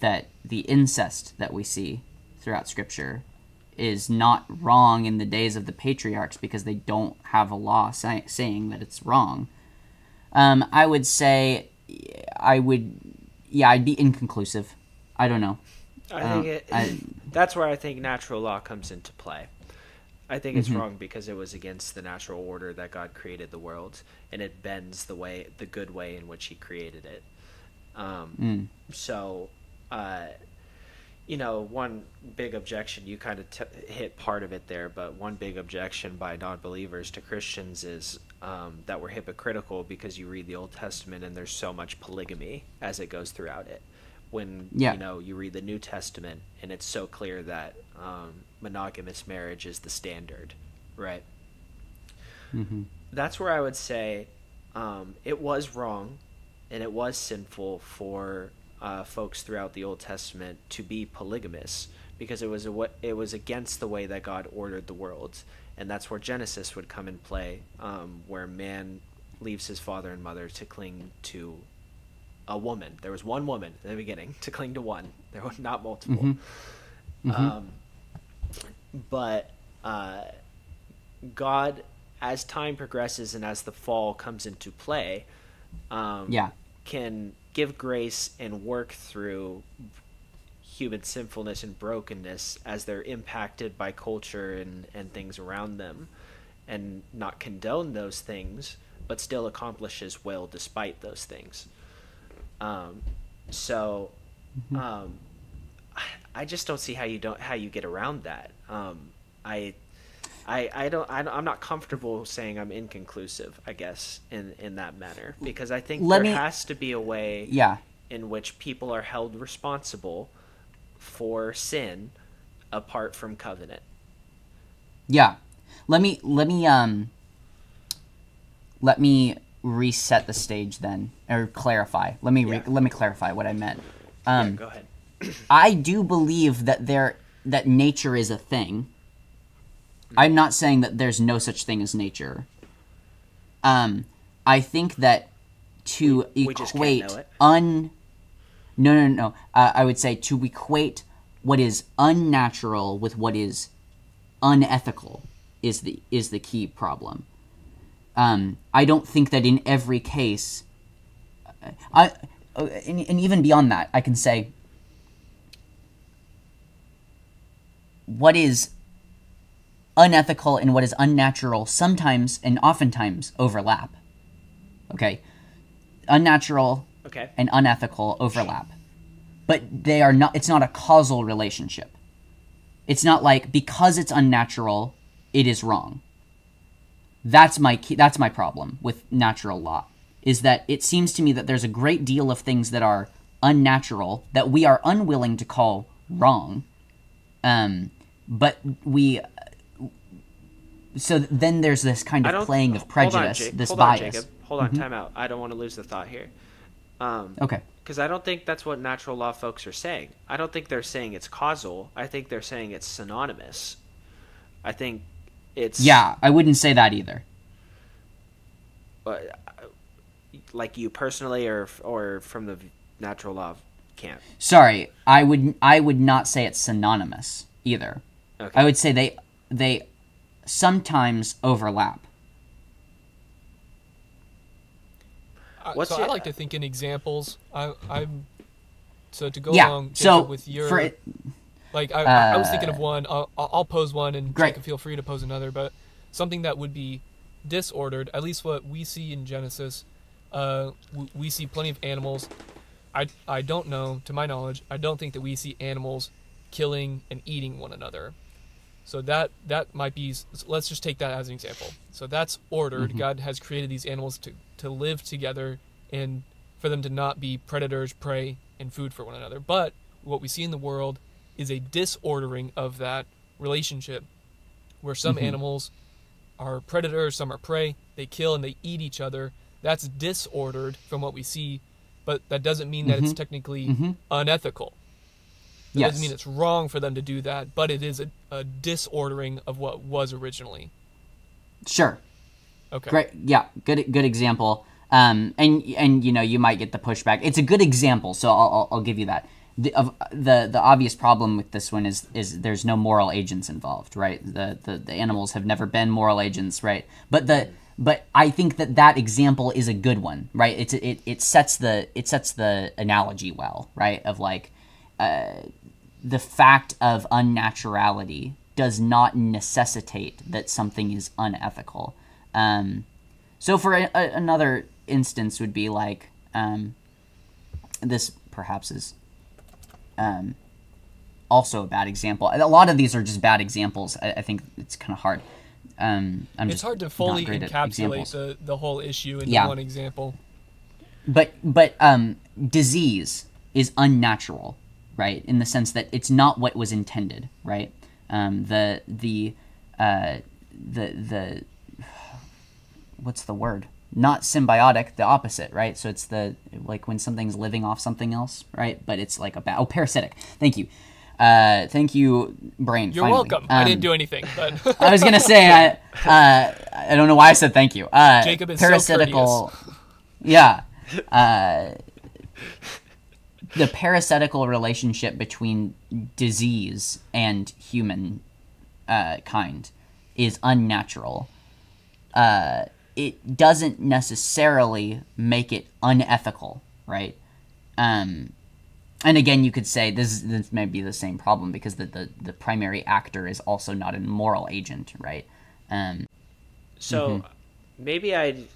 that the incest that we see throughout scripture is not wrong in the days of the patriarchs because they don't have a law say- saying that it's wrong um, i would say i would yeah i'd be inconclusive i don't know I Uh, think it, I- that's where I think natural law comes into play. I think Mm-hmm. it's wrong because it was against the natural order that God created the world, and it bends the way, the good way in which He created it. Um, Mm. So, uh, you know, one big objection you kind of t- hit part of it there, but one big objection by non-believers to Christians is um, that we're hypocritical because you read the Old Testament and there's so much polygamy as it goes throughout it. When Yeah. you know you read the New Testament and it's so clear that um, monogamous marriage is the standard, right? Mhm. That's where I would say um, it was wrong and it was sinful for uh, folks throughout the Old Testament to be polygamous because it was a, it was against the way that God ordered the world, and that's where Genesis would come in play, um, where man leaves his father and mother to cling to a woman. There was one woman in the beginning to cling to one. There were not multiple. Um, but uh, God, as time progresses and as the fall comes into play, um, yeah can give grace and work through human sinfulness and brokenness as they're impacted by culture and, and things around them and not condone those things but still accomplish his will despite those things. Um, so um, I, I just don't see how you don't how you get around that. Um, I I, I don't I, don't- I'm not comfortable saying I'm inconclusive I guess in in that manner because I think Let there me- has to be a way yeah in which people are held responsible for sin apart from covenant. Yeah. Let me let me um let me reset the stage then or clarify. Let me re- Yeah. let me clarify what I meant. Yeah, Um go ahead. I do believe that there that nature is a thing. I'm not saying that there's no such thing as nature. Um I think that to We- we equate un no no no uh, I would say to equate what is unnatural with what is unethical is the is the key problem. Um, I don't think that in every case, I uh, and, and even beyond that, I can say what is unethical and what is unnatural sometimes and oftentimes overlap. Okay, unnatural Okay. and unethical overlap. But they are not it's not a causal relationship. It's not like because it's unnatural, it is wrong. That's my key, that's my problem with natural law is that it seems to me that there's a great deal of things that are unnatural that we are unwilling to call wrong. Um but we so then there's this kind of playing of on, prejudice, Jake- this hold on, bias. Mm-hmm. Jacob. Hold on, time out. I don't want to lose the thought here. Um, Okay. because I don't think that's what natural law folks are saying. I don't think they're saying it's causal. I think they're saying it's synonymous. I think it's Yeah, I wouldn't say that either. uh, like you personally, or or from the natural law camp. Sorry, I would I would not say it's synonymous either. Okay. I would say they they sometimes overlap. I- What's so your- I like to think in examples. I, I'm so to go yeah. along Jacob, So with your for it, like I, I- I was thinking Uh, of one. I'll, I'll I'll pose one, and Great. Jacob feel free to pose another. But something that would be disordered, at least what we see in Genesis, uh, w- we see plenty of animals. I I don't know, to my knowledge, I don't think that we see animals killing and eating one another. So that that might be. Let's just take that as an example. So that's ordered. Mm-hmm. God has created these animals to to live together and for them to not be predators, prey, and food for one another. But what we see in the world is a disordering of that relationship where some Mm-hmm. animals are predators, some are prey, they kill and they eat each other. That's disordered from what we see, but that doesn't mean that it's mm-hmm. technically mm-hmm. unethical. That. Yes. doesn't mean it's wrong for them to do that, but it is a, a disordering of what was originally. Sure. Okay. Great. Yeah. Good. Good example. Um, and and you know you might get the pushback. It's a good example, so I'll, I'll, I'll give you that. The, of, the the obvious problem with this one is is there's no moral agents involved, right? The, the the animals have never been moral agents, right? But the but I think that that example is a good one, right? It's it, it sets the it sets the analogy well, right? Of like the fact of unnaturality does not necessitate that something is unethical. Um, so, for a, a, another instance, would be like um, this. Perhaps is um, also a bad example. A lot of these are just bad examples. I, I think it's kind of hard. Um, I'm It's hard to fully encapsulate the, the whole issue into Yeah. one example. but but um disease is unnatural right in the sense that it's not what was intended right um the the uh the the what's the word not symbiotic the opposite right so it's the like when something's living off something else right but it's like a bad oh parasitic thank you uh thank you brain You're finally. welcome. I Um, didn't do anything, but I was gonna say I, uh, I don't know why I said thank you. Uh, Jacob is so parasitical. yeah, uh, the parasitical relationship between disease and human uh, kind is unnatural. Uh, it doesn't necessarily make it unethical, right? Um, and again, you could say this this may be the same problem because the, the, the primary actor is also not a moral agent, right? Um, So maybe I. Maybe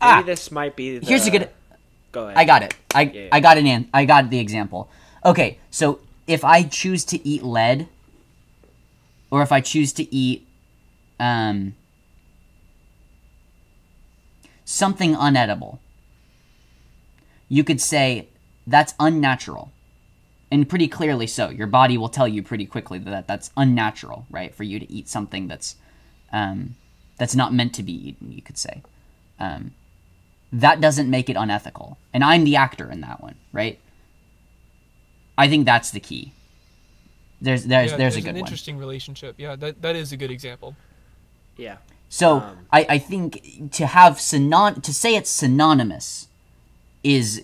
Ah, this might be. The, here's a good. Go ahead. I got it. I yeah. I got an an- I got the example. Okay, so if I choose to eat lead, or if I choose to eat, um, something unedible, you could say that's unnatural, and pretty clearly so. Your body will tell you pretty quickly that that's unnatural, right? For you to eat something that's, um, that's not meant to be eaten. You could say. Um, that doesn't make it unethical. And I'm the actor in that one, right? I think that's the key. There's there's yeah, there's, there's a an good one. interesting relationship. Yeah, that, that is a good example. Yeah. So um, I, I think to have synon to say it's synonymous is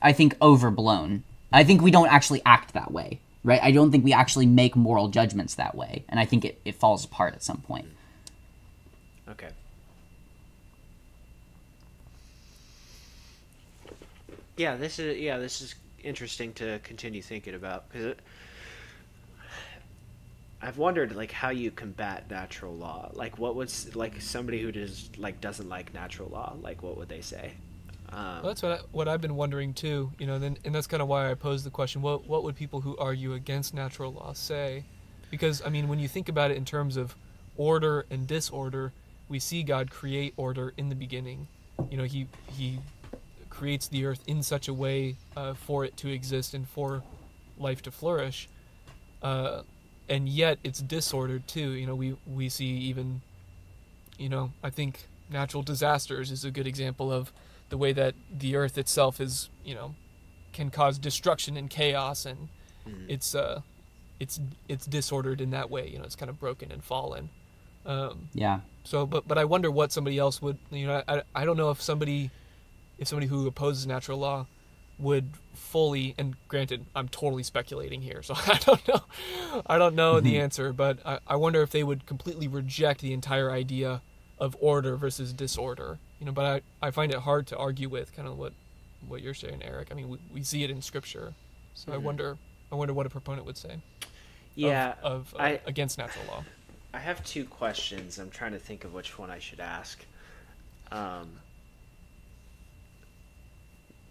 I think overblown. I think we don't actually act that way. Right? I don't think we actually make moral judgments that way. And I think it, it falls apart at some point. Okay. Yeah, this is yeah, this is interesting to continue thinking about because I've wondered like how you combat natural law. Like, what would like somebody who just like doesn't like natural law? Like, what would they say? Um, Well, that's what I, what I've been wondering too. You know, then and that's kind of why I posed the question: what what would people who argue against natural law say? Because I mean, when you think about it in terms of order and disorder, we see God create order in the beginning. You know, he he creates the earth in such a way uh, for it to exist and for life to flourish. Uh, and yet it's disordered too. You know, we we see even, you know, I think natural disasters is a good example of the way that the earth itself is, you know, can cause destruction and chaos, and it's uh, it's it's disordered in that way. You know, it's kind of broken and fallen. Um, Yeah. so, but but I wonder what somebody else would. You know, I I don't know if somebody, if somebody who opposes natural law, would fully. And granted, I'm totally speculating here, so I don't know. I don't know the answer, but I I wonder if they would completely reject the entire idea of order versus disorder. You know, but I I find it hard to argue with kind of what what you're saying, Eric. I mean, we, we see it in scripture, so I wonder I wonder what a proponent would say. of- yeah, Of, uh, I- against natural law. I have two questions. I'm trying to think of which one I should ask. Um,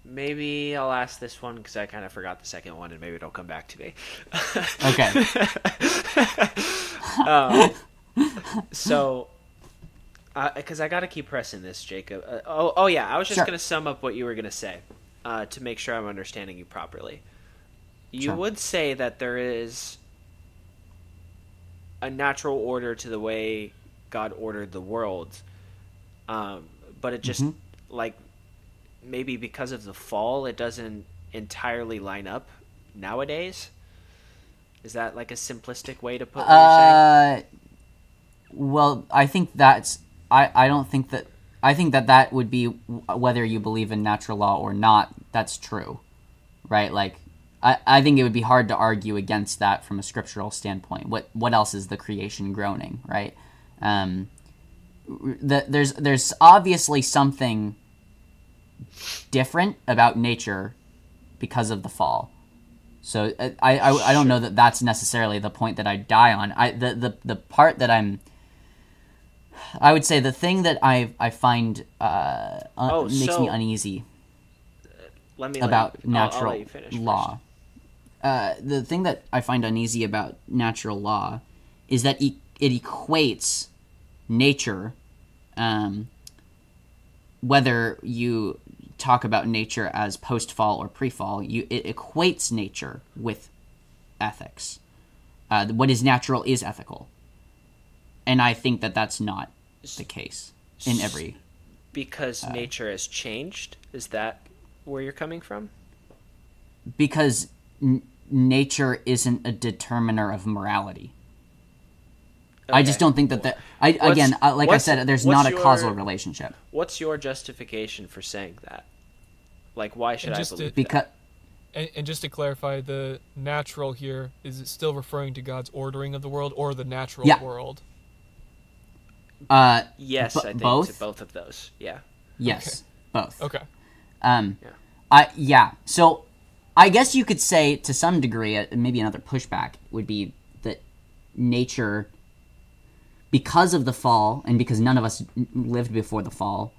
maybe I'll ask this one because I kind of forgot the second one, and maybe it'll come back to me. Okay. so, because I got to keep pressing this, Jacob. Uh, oh, oh yeah. I was just Sure. going to sum up what you were going to say uh, to make sure I'm understanding you properly. You Sure. would say that there is a natural order to the way God ordered the world, um, but it just Mhm. like maybe because of the fall, it doesn't entirely line up nowadays. Is that like a simplistic way to put what? Uh, well, I think that's. I, I don't think that. I think that that would be whether you believe in natural law or not. That's true, right? Like, I, I think it would be hard to argue against that from a scriptural standpoint. What what else is the creation groaning, right? Um, the, there's there's obviously something different about nature because of the fall. So I, I, I don't know that that's necessarily the point that I die on. I the, the, the part that I'm I would say the thing that I I find uh, un- Oh, makes so- me uneasy Let me let about you- I'll- I'll natural let you law. Uh, the thing that I find uneasy about natural law is that e- it equates nature, um, whether you talk about nature as post fall or pre fall, you it equates nature with ethics. Uh, what is natural is ethical, and I think that that's not the case in every because nature has changed. Is that where you're coming from? because n- nature isn't a determiner of morality. I just don't think that the I What's- again uh, like I said there's not a causal your- relationship What's your justification for saying that? Like, why should And I just to- believe because And, and just to clarify, the natural here is it still referring to God's ordering of the world or the natural Yeah. world? uh? Yes, bo- I think to both? both of those. Yeah. yes both Okay. um Yeah. I yeah so I guess you could say to some degree uh, maybe another pushback would be that nature because of the fall and because none of us lived before the fall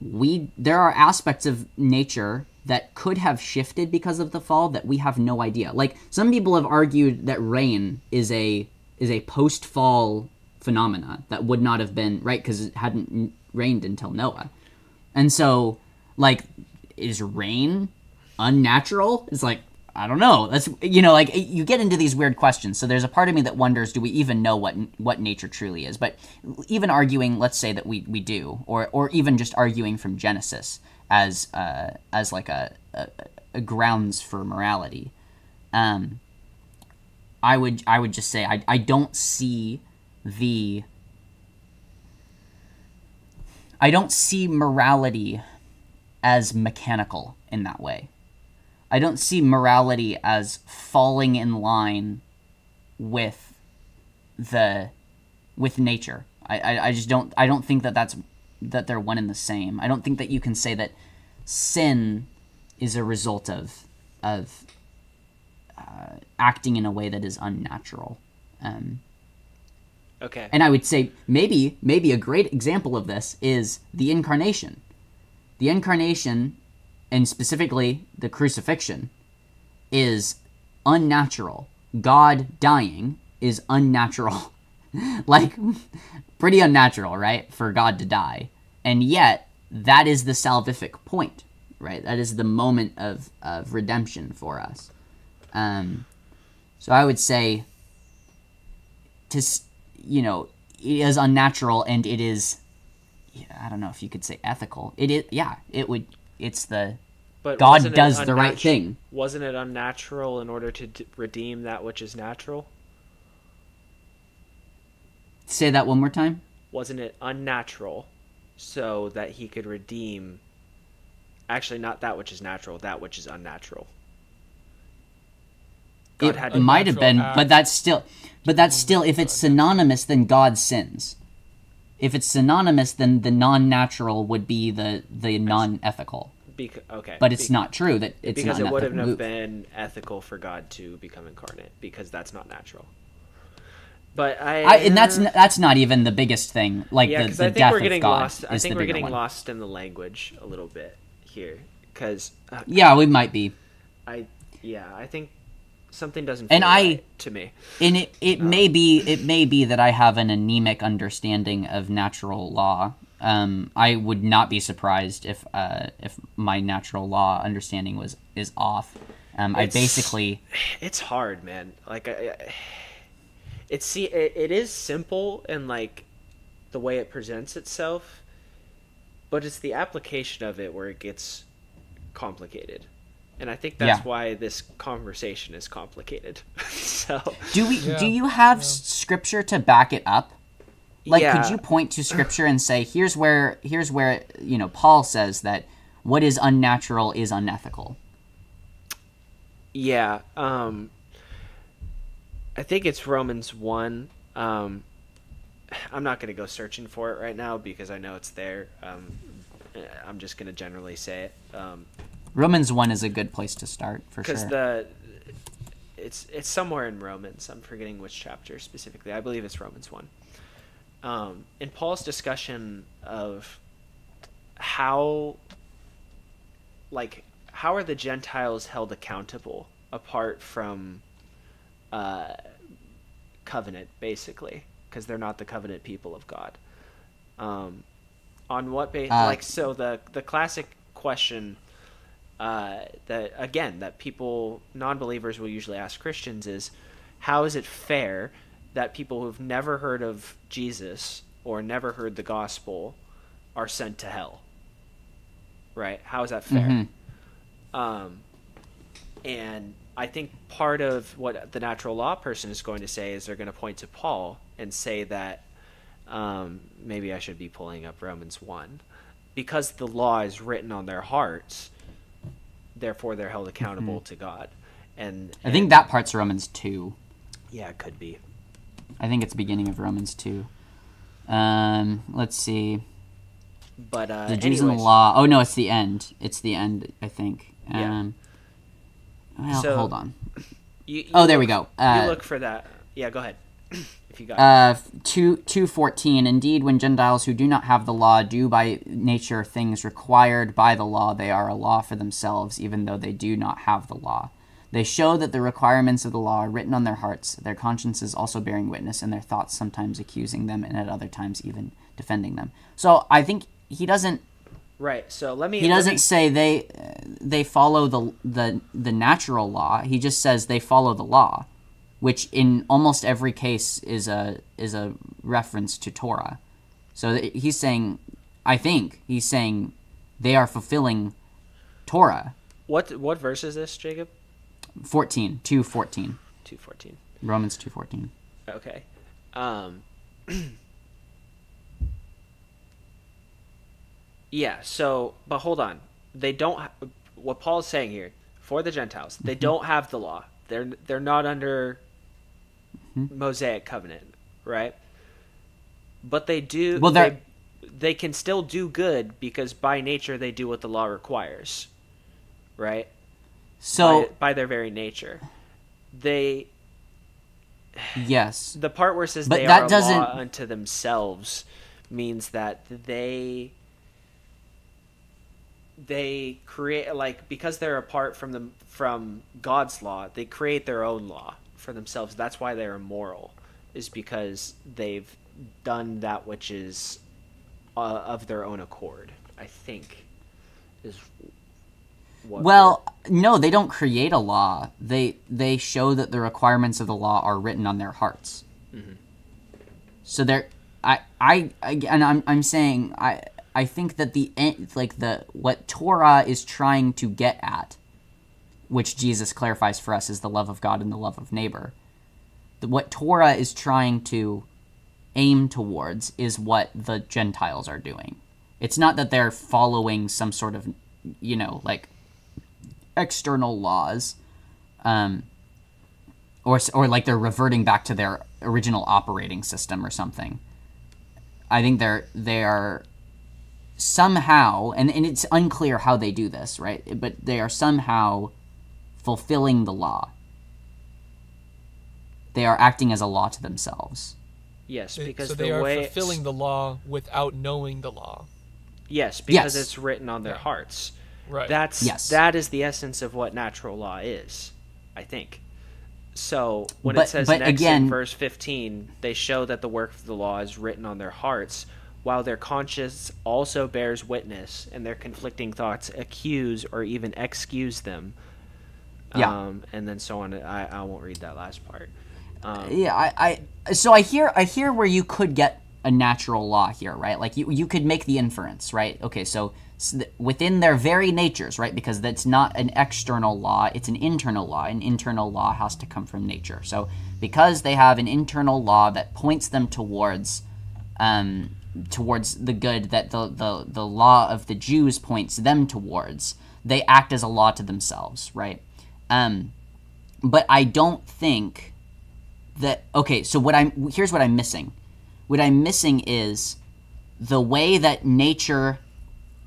we there are aspects of nature that could have shifted because of the fall that we have no idea. Like some people have argued that rain is a is a post fall phenomena that would not have been right because it hadn't rained until Noah. And so like is rain unnatural? It's like I don't know. That's you know like you get into these weird questions. So there's a part of me that wonders do we even know what what nature truly is? But even arguing let's say that we we do or or even just arguing from Genesis as uh as like a, a, a grounds for morality. Um I would I would just say I I don't see the I don't see morality as mechanical in that way. I don't see morality as falling in line with the with nature. I, I, I just don't I don't think that that's that they're one and the same. I don't think that you can say that sin is a result of of uh, acting in a way that is unnatural. Um, Okay. and I would say maybe maybe a great example of this is the incarnation. The incarnation and specifically the crucifixion is unnatural. God dying is unnatural. like pretty unnatural, right? For God to die. And yet that is the salvific point, right? That is the moment of of redemption for us. Um so I would say to you know it is unnatural and it is I don't know if you could say ethical. It is yeah, it would it's the but God does the right thing. Wasn't it unnatural in order to d- redeem that which is natural? say that one more time. Wasn't it unnatural so that he could redeem actually not that which is natural, that which is unnatural? God it might have been, Unnatural but that's still but that's still if it's synonymous then God sins. If it's synonymous then the non-natural would be the the non-ethical. bec- okay. But it's be- not true that it's because it wouldn't have move. been ethical for God to become incarnate because that's not natural. But I, I, and that's that's not even the biggest thing. Like yeah, the, the I think death we're of getting God lost. I think we're getting one. lost in the language a little bit here because uh, Yeah, we might be. I yeah I think Something doesn't feel And I- right to me. and it, it may be it may be that I have an anemic understanding of natural law. Um, I would not be surprised if uh, if my natural law understanding was is off. Um, I basically It's hard, man. Like I, I- it's see it, it is simple and like the way it presents itself, but it's the application of it where it gets complicated. And I think that's Yeah. why this conversation is complicated. so do we Yeah, do you have s scripture to back it up? Like, Yeah. could you point to scripture and say, here's where here's where you know Paul says that what is unnatural is unethical. Yeah, um I think it's Romans 1. Um I'm not going to go searching for it right now because I know it's there. Um I'm just going to generally say it. Um Romans one is a good place to start for because sure. the it's it's somewhere in Romans. I'm forgetting which chapter specifically. I believe it's Romans 1. Um in Paul's discussion of how like how are the Gentiles held accountable apart from uh, covenant, basically, because they're not the covenant people of God. Um, on what basis? Uh, like, so the the classic question uh, that again that people non-believers will usually ask Christians is, how is it fair that people who've never heard of Jesus or never heard the gospel are sent to hell? Right? How is that fair? Mhm. Um, and I think part of what the natural law person is going to say is they're going to point to Paul and say that um, maybe I should be pulling up Romans 1. Because the law is written on their hearts, therefore they're held accountable to God. And, Mm-hmm. I think that part's Romans two. yeah, it could be. I think it's the beginning of Romans two. Um, let's see. But uh, The Jews and the law. Oh no, it's the end. It's the end. I think. Yeah. Um, well, So- hold on. you- you Oh, there we go. Uh, you look for that. Yeah, go ahead. if you got. Uh, two two fourteen. Indeed, when Gentiles who do not have the law do by nature things required by the law, they are a law for themselves, even though they do not have the law. They show that the requirements of the law are written on their hearts, their consciences also bearing witness, and their thoughts sometimes accusing them, and at other times even defending them. So I think he doesn't Right. So let me. he doesn't me- say they uh, they follow the the the natural law. He just says they follow the law, which in almost every case is a is a reference to Torah. So th- he's saying, I think he's saying they are fulfilling Torah. What what verse is this, Jacob? 14, 214. Two fourteen. Romans 214. Okay. Um Yeah, so but hold on. They don't ha- what Paul's saying here for the Gentiles. They Mm-hmm. don't have the law. They're they're not under Mm-hmm. Mosaic covenant, right? But they do Well, they, they're- can still do good because by nature they do what the law requires. Right? So, by, by their very nature. They yes. the part where it says But they that are a doesn't- law unto themselves means that they they create like because they're apart from the from God's law, they create their own law for themselves. That's why they're immoral, is because they've done that which is uh, of their own accord. I think is what Well, no, they don't create a law. They they show that the requirements of the law are written on their hearts. So they're I I and I'm I'm saying I I think that the like the what Torah is trying to get at, which Jesus clarifies for us is the love of God and the love of neighbor. What Torah is trying to aim towards is what the Gentiles are doing. It's not that they're following some sort of, you know, like external laws, um, or or like they're reverting back to their original operating system or something. I think they're they are somehow, and, and it's unclear how they do this, right? But they are somehow fulfilling the law. They are acting as a law to themselves. yes, because so the they are way it's- fulfilling the law without knowing the law. Yes, because Yes. it's written on their Yeah. hearts. Right. That's Yes. that is the essence of what natural law is, I think. So when But- it says but next again- in verse 15, they show that the work of the law is written on their hearts, while their conscience also bears witness, and their conflicting thoughts accuse or even excuse them. Yeah. Um, and then so on. I, I won't read that last part. Um, Yeah, I, I so I hear I hear where you could get a natural law here, right? Like you you could make the inference, right? Okay, so s- th- within their very natures, right? Because that's not an external law, it's an internal law. An internal law has to come from nature. So because they have an internal law that points them towards um, towards the good that the, the the law of the Jews points them towards, they act as a law to themselves, right? Um, but I don't think that okay so what i'm here's what i'm missing. What i'm missing is the way that nature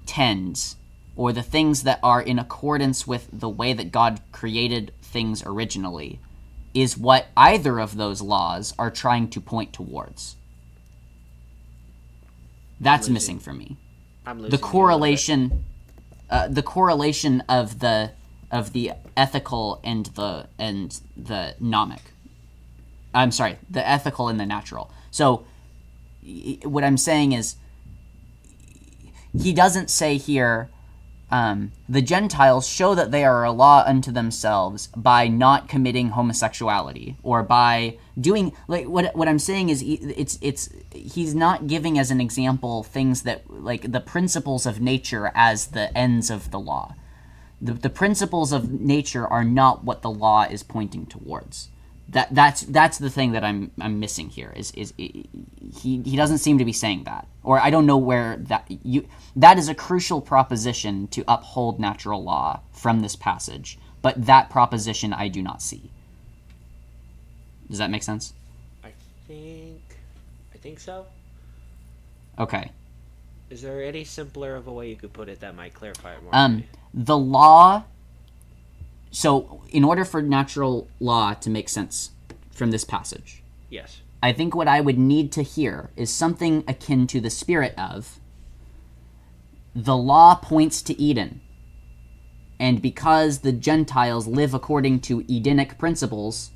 tends or the things that are in accordance with the way that god created things originally is what either of those laws are trying to point towards. That's missing for me. I'm losing the you a little bit. correlation uh, the correlation of the of the ethical and the and the nomic i'm sorry the ethical and the natural so what i'm saying is he doesn't say here um, the Gentiles show that they are a law unto themselves by not committing homosexuality or by doing like what what I'm saying is it's it's he's not giving as an example things that like the principles of nature as the ends of the law. The, the principles of nature are not what the law is pointing towards. That that's that's the thing that I'm I'm missing here is is he he doesn't seem to be saying that or I don't know where that you that is a crucial proposition to uphold natural law from this passage but that proposition I do not see. Does that make sense? I think. I think so. Okay. Is there any simpler of a way you could put it that might clarify it more? Um? The law. So, in order for natural law to make sense from this passage, yes. I think what I would need to hear is something akin to the spirit of the law points to Eden. And because the Gentiles live according to Edenic principles,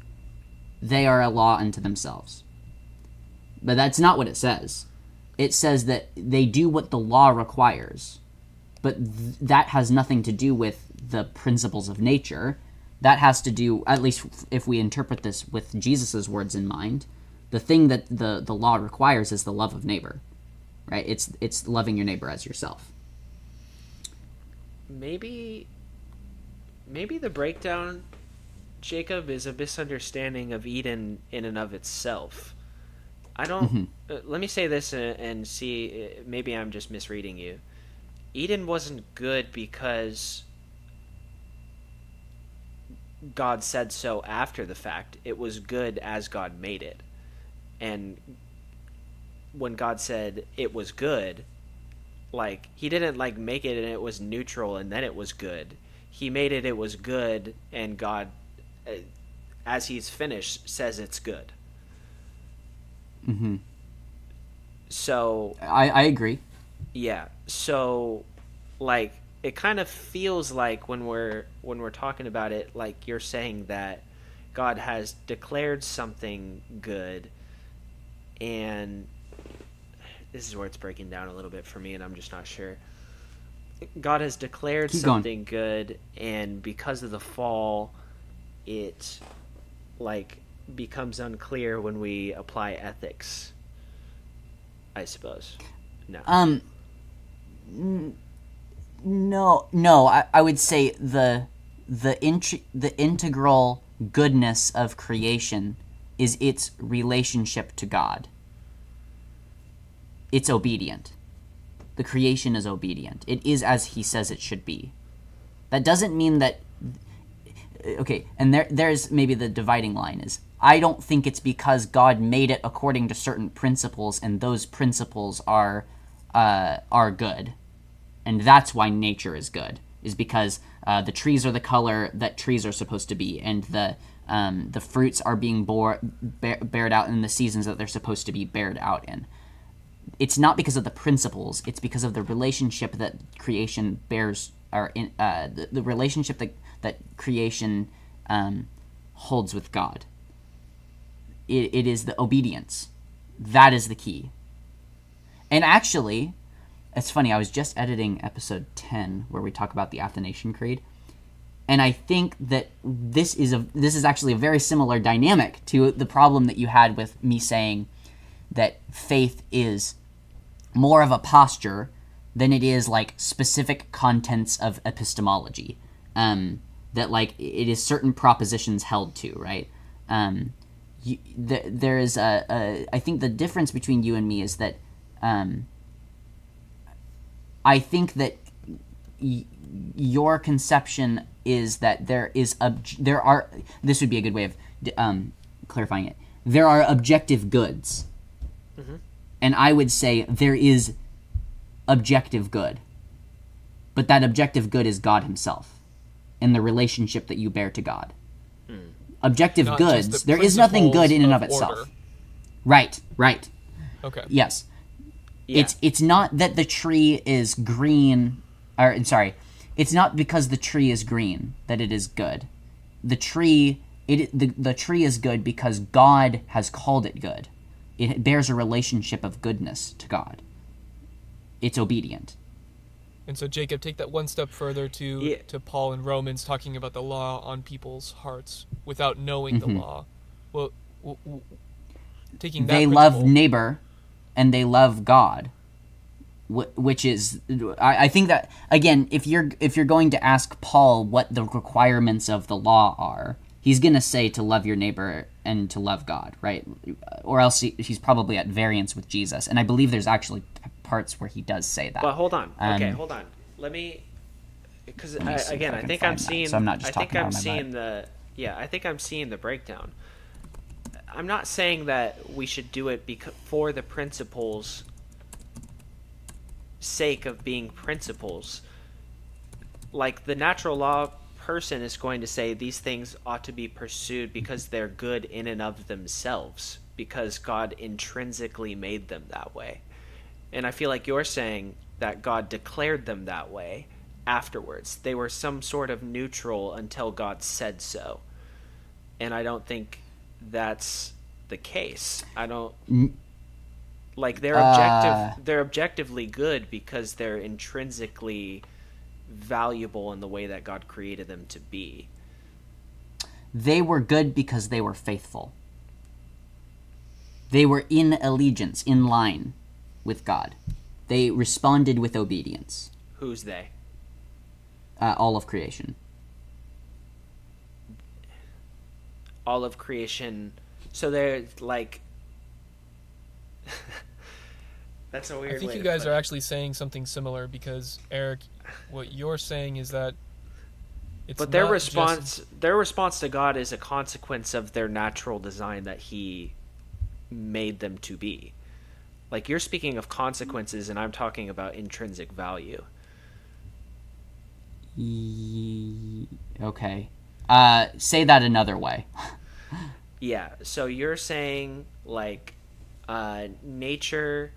they are a law unto themselves. But that's not what it says. It says that they do what the law requires. But th- that has nothing to do with the principles of nature. That has to do, at least if we interpret this with Jesus' words in mind, the thing that the, the law requires is the love of neighbor. Right? It's it's loving your neighbor as yourself. maybe maybe the breakdown jacob is a misunderstanding of eden in and of itself i don't uh, let me say this and, and see uh, maybe i'm just misreading you eden wasn't good because god said so after the fact it was good as god made it and when god said it was good like he didn't like make it and it was neutral and then it was good he made it it was good and god uh, as he's finished says it's good Mm-hmm. so I, I agree. Yeah so like it kind of feels like when we're when we're talking about it like you're saying that god has declared something good and this is where it's breaking down a little bit for me and i'm just not sure. God has declared Keep going. something good and because of the fall it like becomes unclear when we apply ethics i suppose. No. Um, no, no. I, I would say the the int- the integral goodness of creation is its relationship to God. It's obedient. The creation is obedient. It is as He says it should be. That doesn't mean that. Okay, and there there's maybe the dividing line is I don't think it's because God made it according to certain principles and those principles are uh, are good, and that's why nature is good. Is because uh, the trees are the color that trees are supposed to be, and the um, the fruits are being bore, bared out in the seasons that they're supposed to be bared out in. It's not because of the principles; it's because of the relationship that creation bears, or in, uh, the, the relationship that that creation um, holds with God. It, it is the obedience. That is the key. And actually, it's funny, I was just editing episode 10 where we talk about the Athanasian Creed. And I think that this is a this is actually a very similar dynamic to the problem that you had with me saying that faith is more of a posture than it is like specific contents of epistemology. Um, that like it is certain propositions held to, right? Um, you, the, there is a, a. I think the difference between you and me is that um, I think that y- your conception is that there is ob- there are this would be a good way of um, clarifying it. There are objective goods, and I would say there is objective good, but that objective good is God Himself, and the relationship that you bear to God. Objective Not goods. the There is nothing good in and of principles itself. order. Right. Right. Okay. Yes. Yeah. It's it's not that the tree is green or sorry, it's not because the tree is green that it is good. The tree it the, the tree is good because God has called it good. It bears a relationship of goodness to God. It's obedient. And so Jacob, take that one step further to Yeah. to Paul in Romans talking about the law on people's hearts without knowing Mm-hmm. the law. Well, w- w- taking that they love neighbor and they love God, which is I, think that again, if you're if you're going to ask Paul what the requirements of the law are, he's gonna say to love your neighbor and to love God, right? Or else he, he's probably at variance with Jesus, and I believe there's actually parts where he does say that. But hold on. okay, Um, hold on. Let me, because me see if again, I I think I'm seeing. so I'm not just I think I'm seeing butt. the. Yeah, I think I'm seeing the breakdown. I'm not saying that we should do it for the principles' sake of being principles. Like the natural law person is going to say these things ought to be pursued because they're good in and of themselves because God intrinsically made them that way. And I feel like you're saying that God declared them that way afterwards. They were some sort of neutral until God said so. And I don't think that's the case. I don't like they're objective Uh. they're objectively good because they're intrinsically valuable in the way that God created them to be. they were good because they were faithful. They were in allegiance, in line with God. They responded with obedience. Who's they? Uh, all of creation. All of creation. So they're like. That's a weird. I think way you to guys are it. actually saying something similar because Eric, what you're saying is that it's But their response, just- their response to God is a consequence of their natural design that He made them to be. Like you're speaking of consequences, and I'm talking about intrinsic value. Ye- Okay. Uh, say that another way. Yeah. So you're saying like uh, nature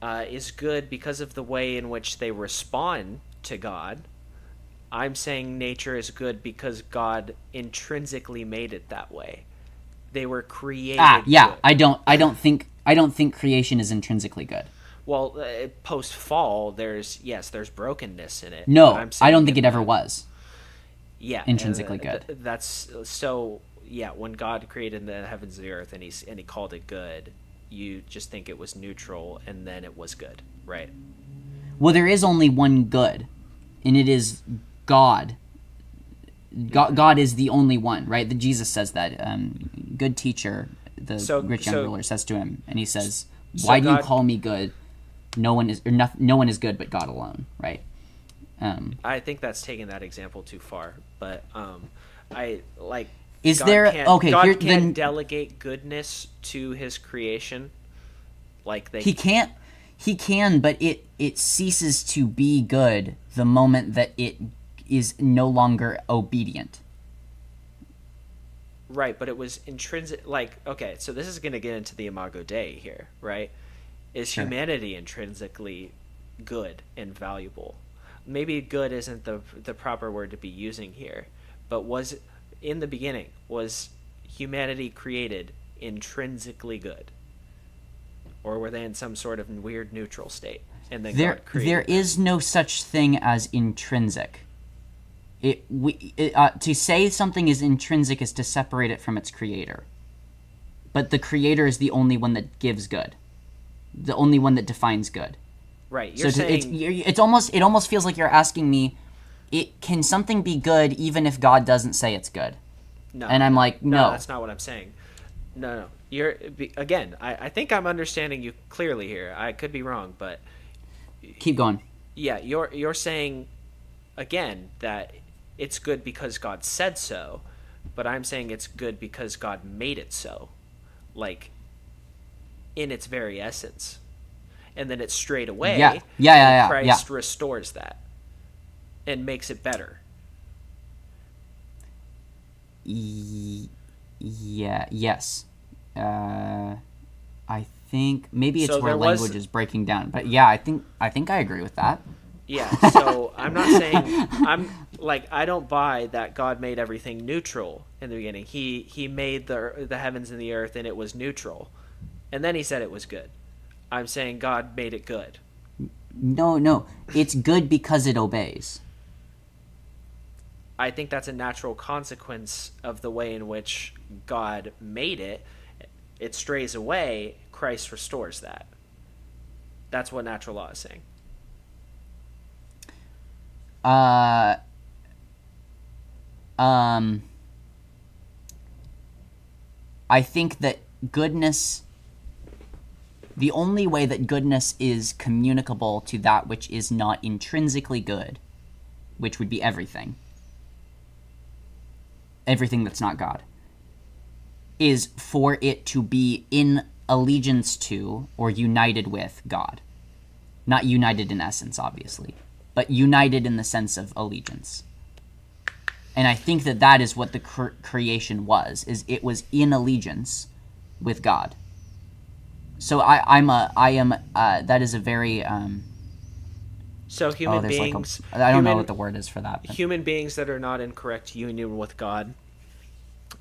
uh, is good because of the way in which they respond to God. I'm saying nature is good because God intrinsically made it that way. They were created. Ah, yeah. good. I don't. I don't think. I don't think creation is intrinsically good. Well, uh, post fall, there's yes, there's brokenness in it. No, I'm I don't think it ever was. Yeah intrinsically uh, good. th- that's so yeah when god created the heavens and the earth and he and he called it good you just think it was neutral and then it was good right Well, there is only one good, and it is God. God, God is the only one, right? The Jesus says that. Um, good teacher, the So- rich young so- ruler says to him, and he says, So "Why do you call me good? No one is, or no, no one is good but God alone, right?" Um, i think that's taking that example too far but um i like Is God there- okay, god here- can't then- delegate goodness to his creation like they he can't. He can, but it it ceases to be good the moment that it is no longer obedient. Right, but it was intrinsic. Like, okay, so this is going to get into the Imago Dei here, right? Is Sure. humanity intrinsically good and valuable? Maybe good isn't the the proper word to be using here, but was in the beginning was humanity created intrinsically good, or were they in some sort of weird neutral state? And then there there is no such thing as intrinsic. It we it, uh, to say something is intrinsic is to separate it from its creator. But the creator is the only one that gives good. The only one that defines good right. You're so to, it's it's almost it almost feels like you're asking me it can something be good even if god doesn't say it's good no, and i'm like no, that's not what I'm saying. No, no. You're again. I, I think I'm understanding you clearly here. I could be wrong, but keep going yeah, you're you're saying again that it's good because God said so, but I'm saying it's good because God made it so, like in its very essence, and then it's straight away. Yeah. Yeah, yeah, yeah, Christ yeah. restores that and makes it better. Y- yeah yes uh i think maybe it's So where there was- language is breaking down but yeah i think i think i agree with that Yeah, so I'm not saying I'm like I don't buy that God made everything neutral in the beginning. He he made the the heavens and the earth and it was neutral. And then he said it was good. I'm saying God made it good. No, no. It's good because it obeys. I think that's a natural consequence of the way in which God made it. It strays away, Christ restores that. That's what natural law is saying. Uh um I think that goodness the only way that goodness is communicable to that which is not intrinsically good, which would be everything. Everything that's not God. Is for it to be in allegiance to or united with God. Not united in essence, obviously, but united in the sense of allegiance. And I think that that is what the cr- creation was. Is it was in allegiance with God. So I, I'm a, I am, uh, that is a very, um, So oh, human like beings a, I don't know what the word is for that. but- human beings that are not in correct union with God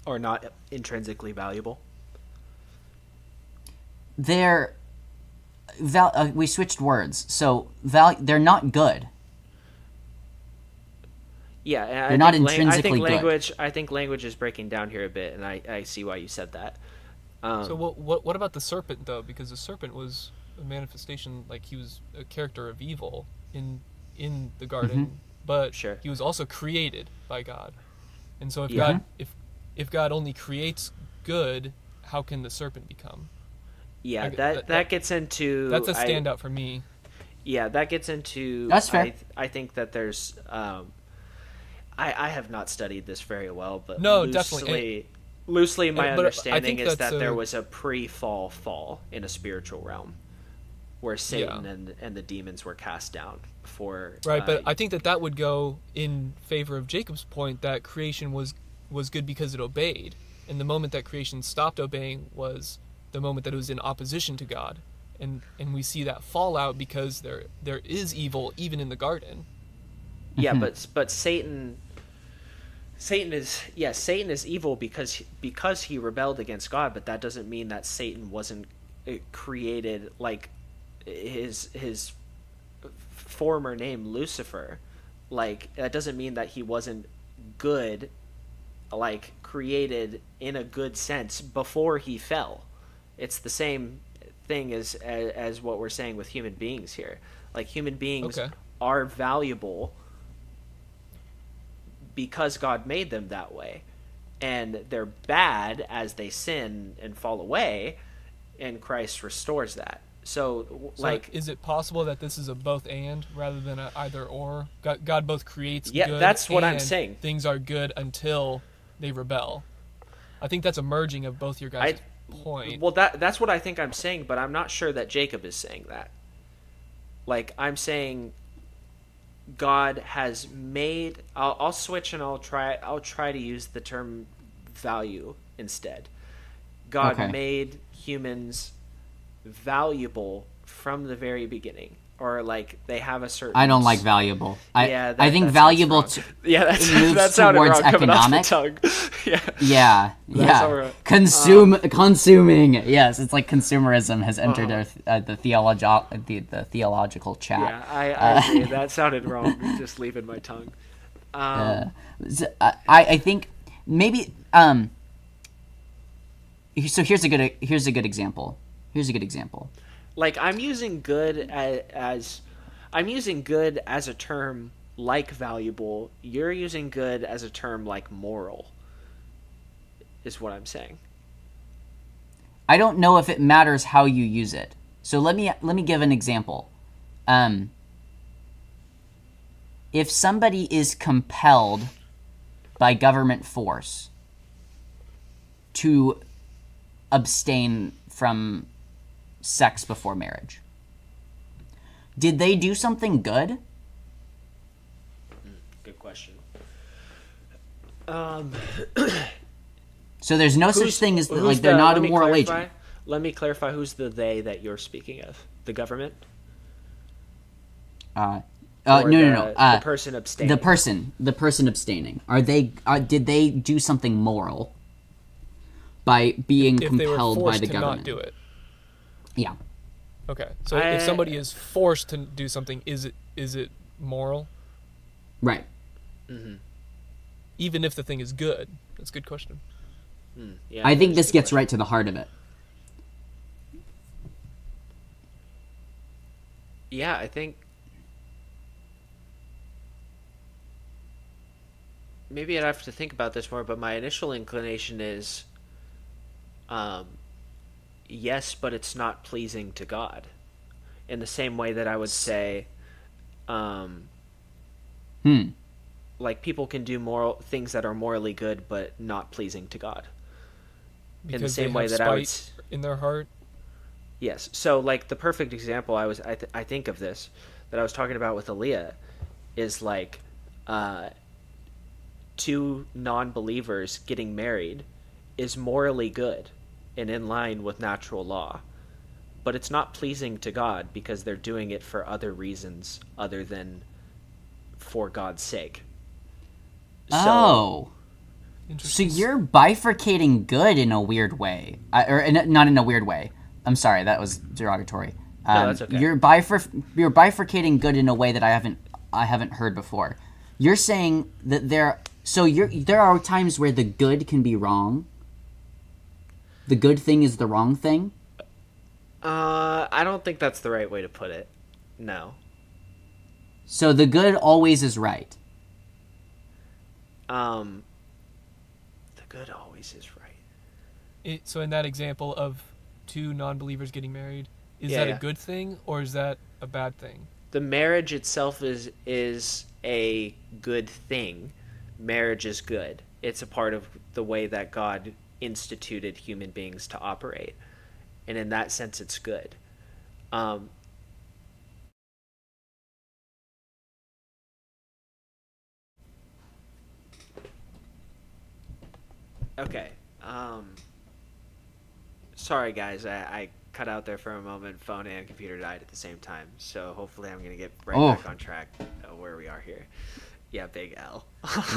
are not intrinsically valuable. they're val- uh, we switched words so val- they're not good Yeah, I They're not think lang- I intrinsically think good. language. I think language is breaking down here a bit, and I, I see why you said that. Um, So what, what what about the serpent though? Because the serpent was a manifestation, like he was a character of evil in in the garden, but Sure. he was also created by God. And so if Yeah. God if if God only creates good, how can the serpent become? yeah, I- that, that- that that- gets into That's a I- standout for me. yeah, that gets into. That's fair. I, I think that there's. Um, I I have not studied this very well, but No, loosely, definitely. Loosely, my but understanding is that's that there was a pre-fall fall in a spiritual realm, where Satan Yeah. and and the demons were cast down before. Right, uh, but I think that that would go in favor of Jacob's point that creation was was good because it obeyed, and the moment that creation stopped obeying was the moment that it was in opposition to God, and and we see that fallout because there there is evil even in the garden. yeah Mm-hmm. but but satan satan is yes satan is evil because because he rebelled against god but that doesn't mean that satan wasn't uh, created like his his former name lucifer. Like that doesn't mean that he wasn't good like created in a good sense before he fell. It's the same thing as as, as what we're saying with human beings here. Like human beings Okay. are valuable because God made them that way. And they're bad as they sin and fall away, and Christ restores that. So, So like, is it possible that this is a both and rather than a either or? God, God both creates Yeah, good that's what I'm saying. Things are good until they rebel. I think that's a merging of both your guys' point. well, that that's what I think I'm saying, but I'm not sure that Jacob is saying that. Like, I'm saying God has made. I'll, I'll switch and I'll try. I'll try to use the term value instead. God Okay. made humans valuable from the very beginning, or like they have a certain. I don't like valuable. I Yeah, that- I think valuable. To, Yeah, that's, moves that sounded towards wrong coming off the economic. tongue. yeah. yeah, yeah. Consume, Um, consuming. Yes, it's like consumerism has entered our, uh, the theological the, the theological chat. Yeah, I, Uh, I agree. That sounded wrong. Just leaving my tongue. Um, Uh, so, uh, I I think maybe um. So here's a good here's a good example. Here's a good example. Like I'm using good as, as I'm using good as a term like valuable. You're using good as a term like moral. Is what I'm saying. I don't know if it matters how you use it. So let me let me give an example. Um, if somebody is compelled by government force to abstain from sex before marriage, did they do something good? Good question. Um, So there's no such thing as like they're not a let me moral clarify- agent. Let me clarify. Who's the they that you're speaking of? The government? Uh, uh, no, the, no, no. Uh, the person abstaining. the person the person abstaining are they uh, did they do something moral by being If they were compelled by the to government not do it. Yeah Okay. So I- if somebody is forced to do something, is it is it moral? right Mm-hmm. Even if the thing is good? That's a good question. Yeah, i think this a good gets right to the heart of it Yeah, I think maybe I'd have to think about this more, but my initial inclination is um yes, but it's not pleasing to God. In the same way that I would say um hmm like people can do moral things that are morally good but not pleasing to God. Because In the same they way have that I would spite in their heart. Yes. So like the perfect example I was I, th- I think of this that I was talking about with Aaliyah is like uh two non-believers getting married is morally good and in line with natural law. But it's not pleasing to God because they're doing it for other reasons other than for God's sake. So, oh so you're bifurcating good in a weird way I, or in, not in a weird way i'm sorry that was derogatory um, that's okay. you're bifur- you're bifurcating good in a way that i haven't i haven't heard before you're saying that there so you're there are times where the good can be wrong the good thing is the wrong thing Uh, I don't think that's the right way to put it. No. so the good always is right Um, the good always is right. It, so in that example of two non-believers getting married, is Yeah, that yeah. a good thing or is that a bad thing? The marriage itself is is a good thing. Marriage is good. It's a part of the way that God instituted human beings to operate, and in that sense, it's good. Um, okay. Um, sorry, guys. I, I cut out there for a moment. Phone and computer died at the same time. So hopefully, I'm gonna get right Oh. back on track uh, where we are here. Yeah, big L.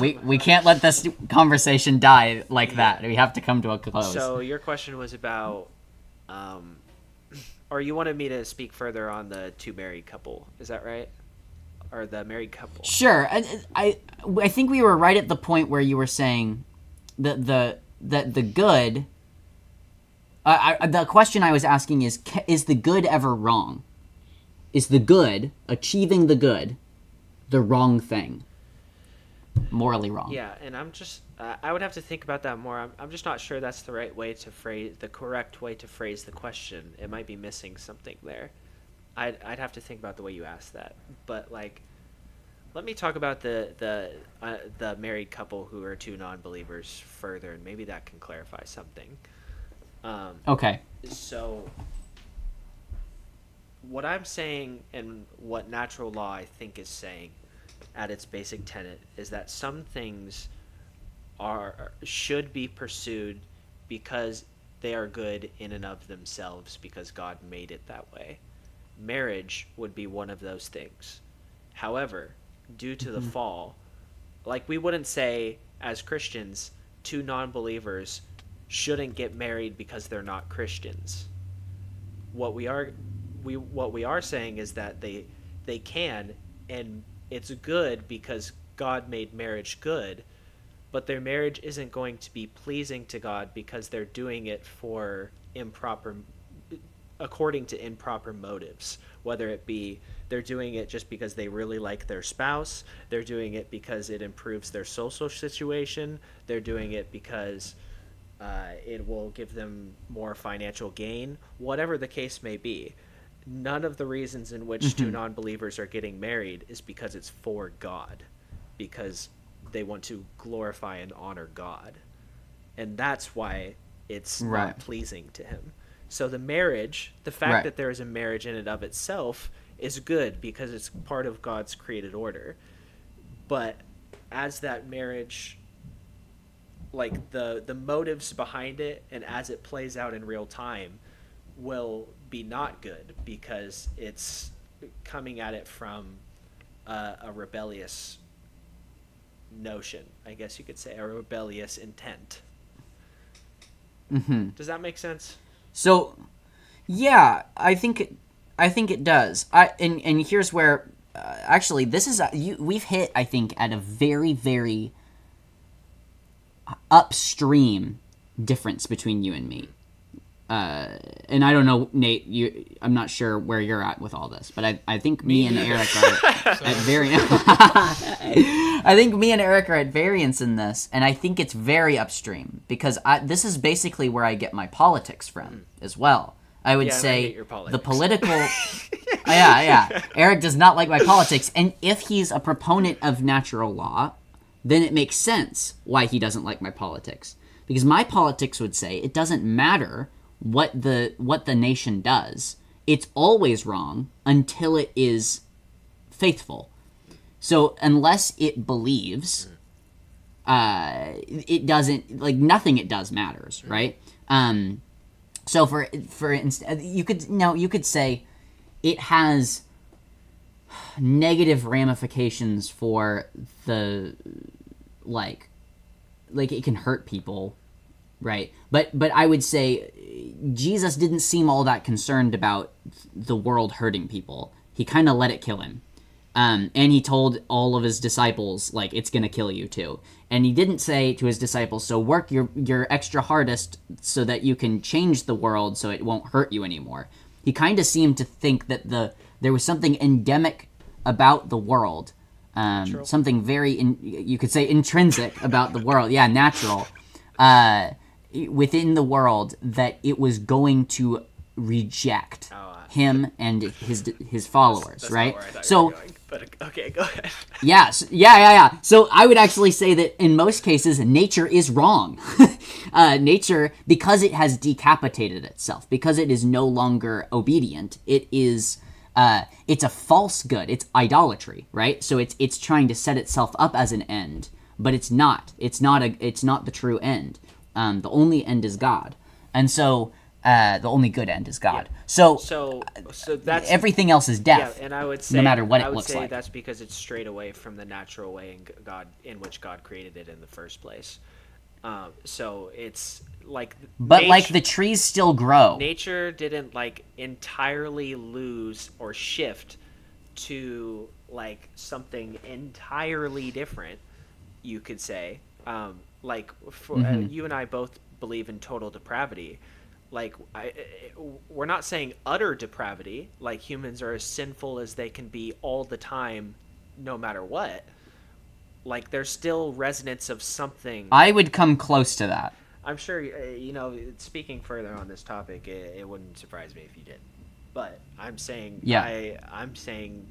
we we can't let this conversation die like that we have to come to a close So your question was about, um, or you wanted me to speak further on the two married couple. Is that right? Or the married couple? Sure. I, I I think we were right at the point where you were saying that the that the good. I, I, the question I was asking is: Is the good ever wrong? Is the good achieving the good the wrong thing? Morally wrong. Yeah, and I'm just, uh, I would have to think about that more. I'm, I'm just not sure that's the right way to phrase, the correct way to phrase the question. It might be missing something there. I'd, I'd have to think about the way you asked that. But like, let me talk about the the uh, the married couple who are two non-believers further, and maybe that can clarify something. Um, Okay. so what i'm saying and what natural law i think is saying at its basic tenet is that some things are should be pursued because they are good in and of themselves because god made it that way marriage would be one of those things. However, due to the mm-hmm. fall, like we wouldn't say as Christians, two non believers shouldn't get married because they're not Christians. What we are we what we are saying is that they they can and it's good because God made marriage good, but their marriage isn't going to be pleasing to God because they're doing it for improper according to improper motives, whether it be they're doing it just because they really like their spouse, they're doing it because it improves their social situation, they're doing it because uh, it will give them more financial gain, whatever the case may be. None of the reasons in which mm-hmm. two non believers are getting married is because it's for God, because they want to glorify and honor God. And that's why it's Right. not pleasing to Him. So the marriage, the fact Right. that there is a marriage in and of itself, is good because it's part of God's created order. But as that marriage like the the motives behind it and as it plays out in real time will be not good because it's coming at it from uh, a rebellious notion i guess you could say a rebellious intent hmm does that make sense So, yeah, I think it, I think it does. I and and here's where uh, actually this is a, you, we've hit I think at a very very upstream difference between you and me. Uh, and I don't know, Nate. You, I'm not sure where you're at with all this, but I, I think me and Eric are at very. I think me and Eric are at variance in this, and I think it's very upstream because I, this is basically where I get my politics from as well. I would Yeah, I say your the political. yeah, yeah. Eric does not like my politics, and if he's a proponent of natural law, then it makes sense why he doesn't like my politics. Because my politics would say it doesn't matter what the what the nation does. It's always wrong until it is faithful. So unless it believes, uh, it doesn't like nothing it does matters, right? Um, so for for instance, you could no, you could say it has negative ramifications for the like like it can hurt people right? But but i would say jesus didn't seem all that concerned about the world hurting people. He kind of let it kill him. Um, and he told all of his disciples like it's gonna kill you too. And he didn't say to his disciples so work your your extra hardest so that you can change the world so it won't hurt you anymore. He kind of seemed to think that the there was something endemic about the world um, something very in, you could say intrinsic about the world. Yeah natural. Uh, within the world that it was going to reject Oh, uh, him and his his followers That's right not where I thought you so but okay go ahead Yes, yeah, yeah, yeah. So I would actually say that in most cases, nature is wrong. uh, nature, because it has decapitated itself, because it is no longer obedient, it is. Uh, it's a false good. It's idolatry, right? So it's it's trying to set itself up as an end, but it's not. It's not a. It's not the true end. Um, the only end is God, and so uh, the only good end is God. So, so so that's everything else is death. yeah and i would say no matter what I it would looks say like. that's because it's straight away from the natural way in god in which god created it in the first place um, so it's like But like the trees still grow. nature didn't like entirely lose or shift to like something entirely different you could say um, like for uh, Mm-hmm. you and i both believe in total depravity like I, we're not saying utter depravity like humans are as sinful as they can be all the time no matter what like there's still resonance of something I would come close to that. I'm sure uh, you know. Speaking further on this topic, it, it wouldn't surprise me if you did. But I'm saying, Yeah. I, I'm saying,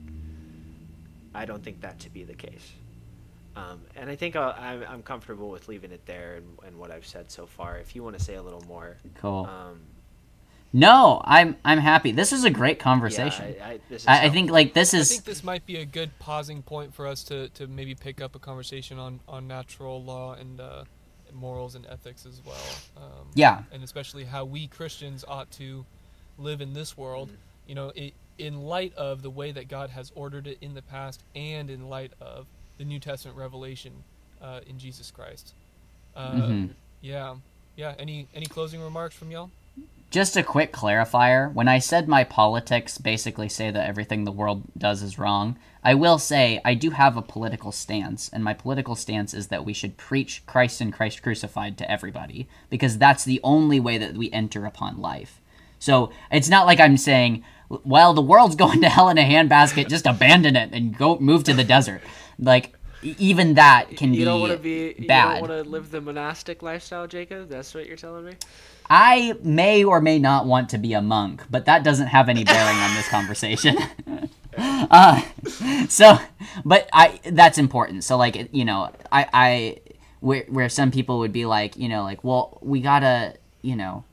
I don't think that to be the case. Um, and I think I'll, I'm, I'm comfortable with leaving it there and, and what I've said so far. If you want to say a little more, Cool. um, no, I'm I'm happy. This is a great yeah, conversation. I, I, this is I, I think like this is. I think this might be a good pausing point for us to, to maybe pick up a conversation on, on natural law and uh, morals and ethics as well. Um, yeah and especially how we Christians ought to live in this world. You know, it in light of the way that God has ordered it in the past, and in light of the New Testament revelation uh, in Jesus Christ. Uh, Mhm. Yeah, yeah. Any any closing remarks from y'all? Just a quick clarifier. When I said my politics basically say that everything the world does is wrong, I will say I do have a political stance, and my political stance is that we should preach Christ and Christ crucified to everybody, because that's the only way that we enter upon life. So it's not like I'm saying, well, the world's going to hell in a handbasket, just abandon it and go move to the desert. Like, even that can You be, don't want to be. You bad. don't want to live the monastic lifestyle, Jacob. That's what you're telling me. I may or may not want to be a monk, but that doesn't have any bearing on this conversation. uh, so, but I that's important. So, like, you know, I, I where where some people would be like, you know, like, well, we gotta, you know,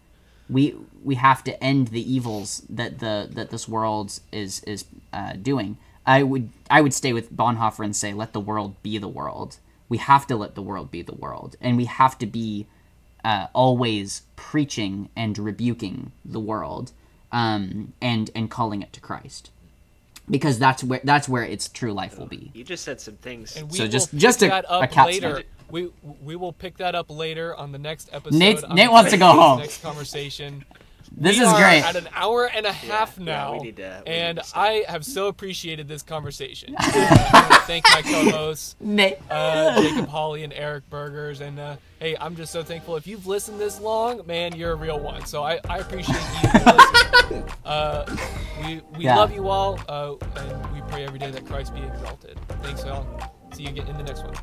we we have to end the evils that the that this world is is uh, doing. I would I would stay with Bonhoeffer and say, let the world be the world. We have to let the world be the world, and we have to be uh, always preaching and rebuking the world um, and and calling it to Christ because that's where that's where its true life will be. You just said some things. And we So just- just a- that a up capstone. later. We we will pick that up later on the next episode. Nate- Nate wants to go home. Next conversation. This We is are great. At an hour and a half yeah, now, we need to- we and need to. I have so appreciated this conversation. I thank my co-hosts, Nate, uh, Jacob Hawley and Eric Burgers, and uh, hey, I'm just so thankful. If you've listened this long, man, you're a real one. So I, I appreciate you listening. Uh, we we Yeah. love you all, uh, and we pray every day that Christ be exalted. Thanks, y'all. See you again in the next one.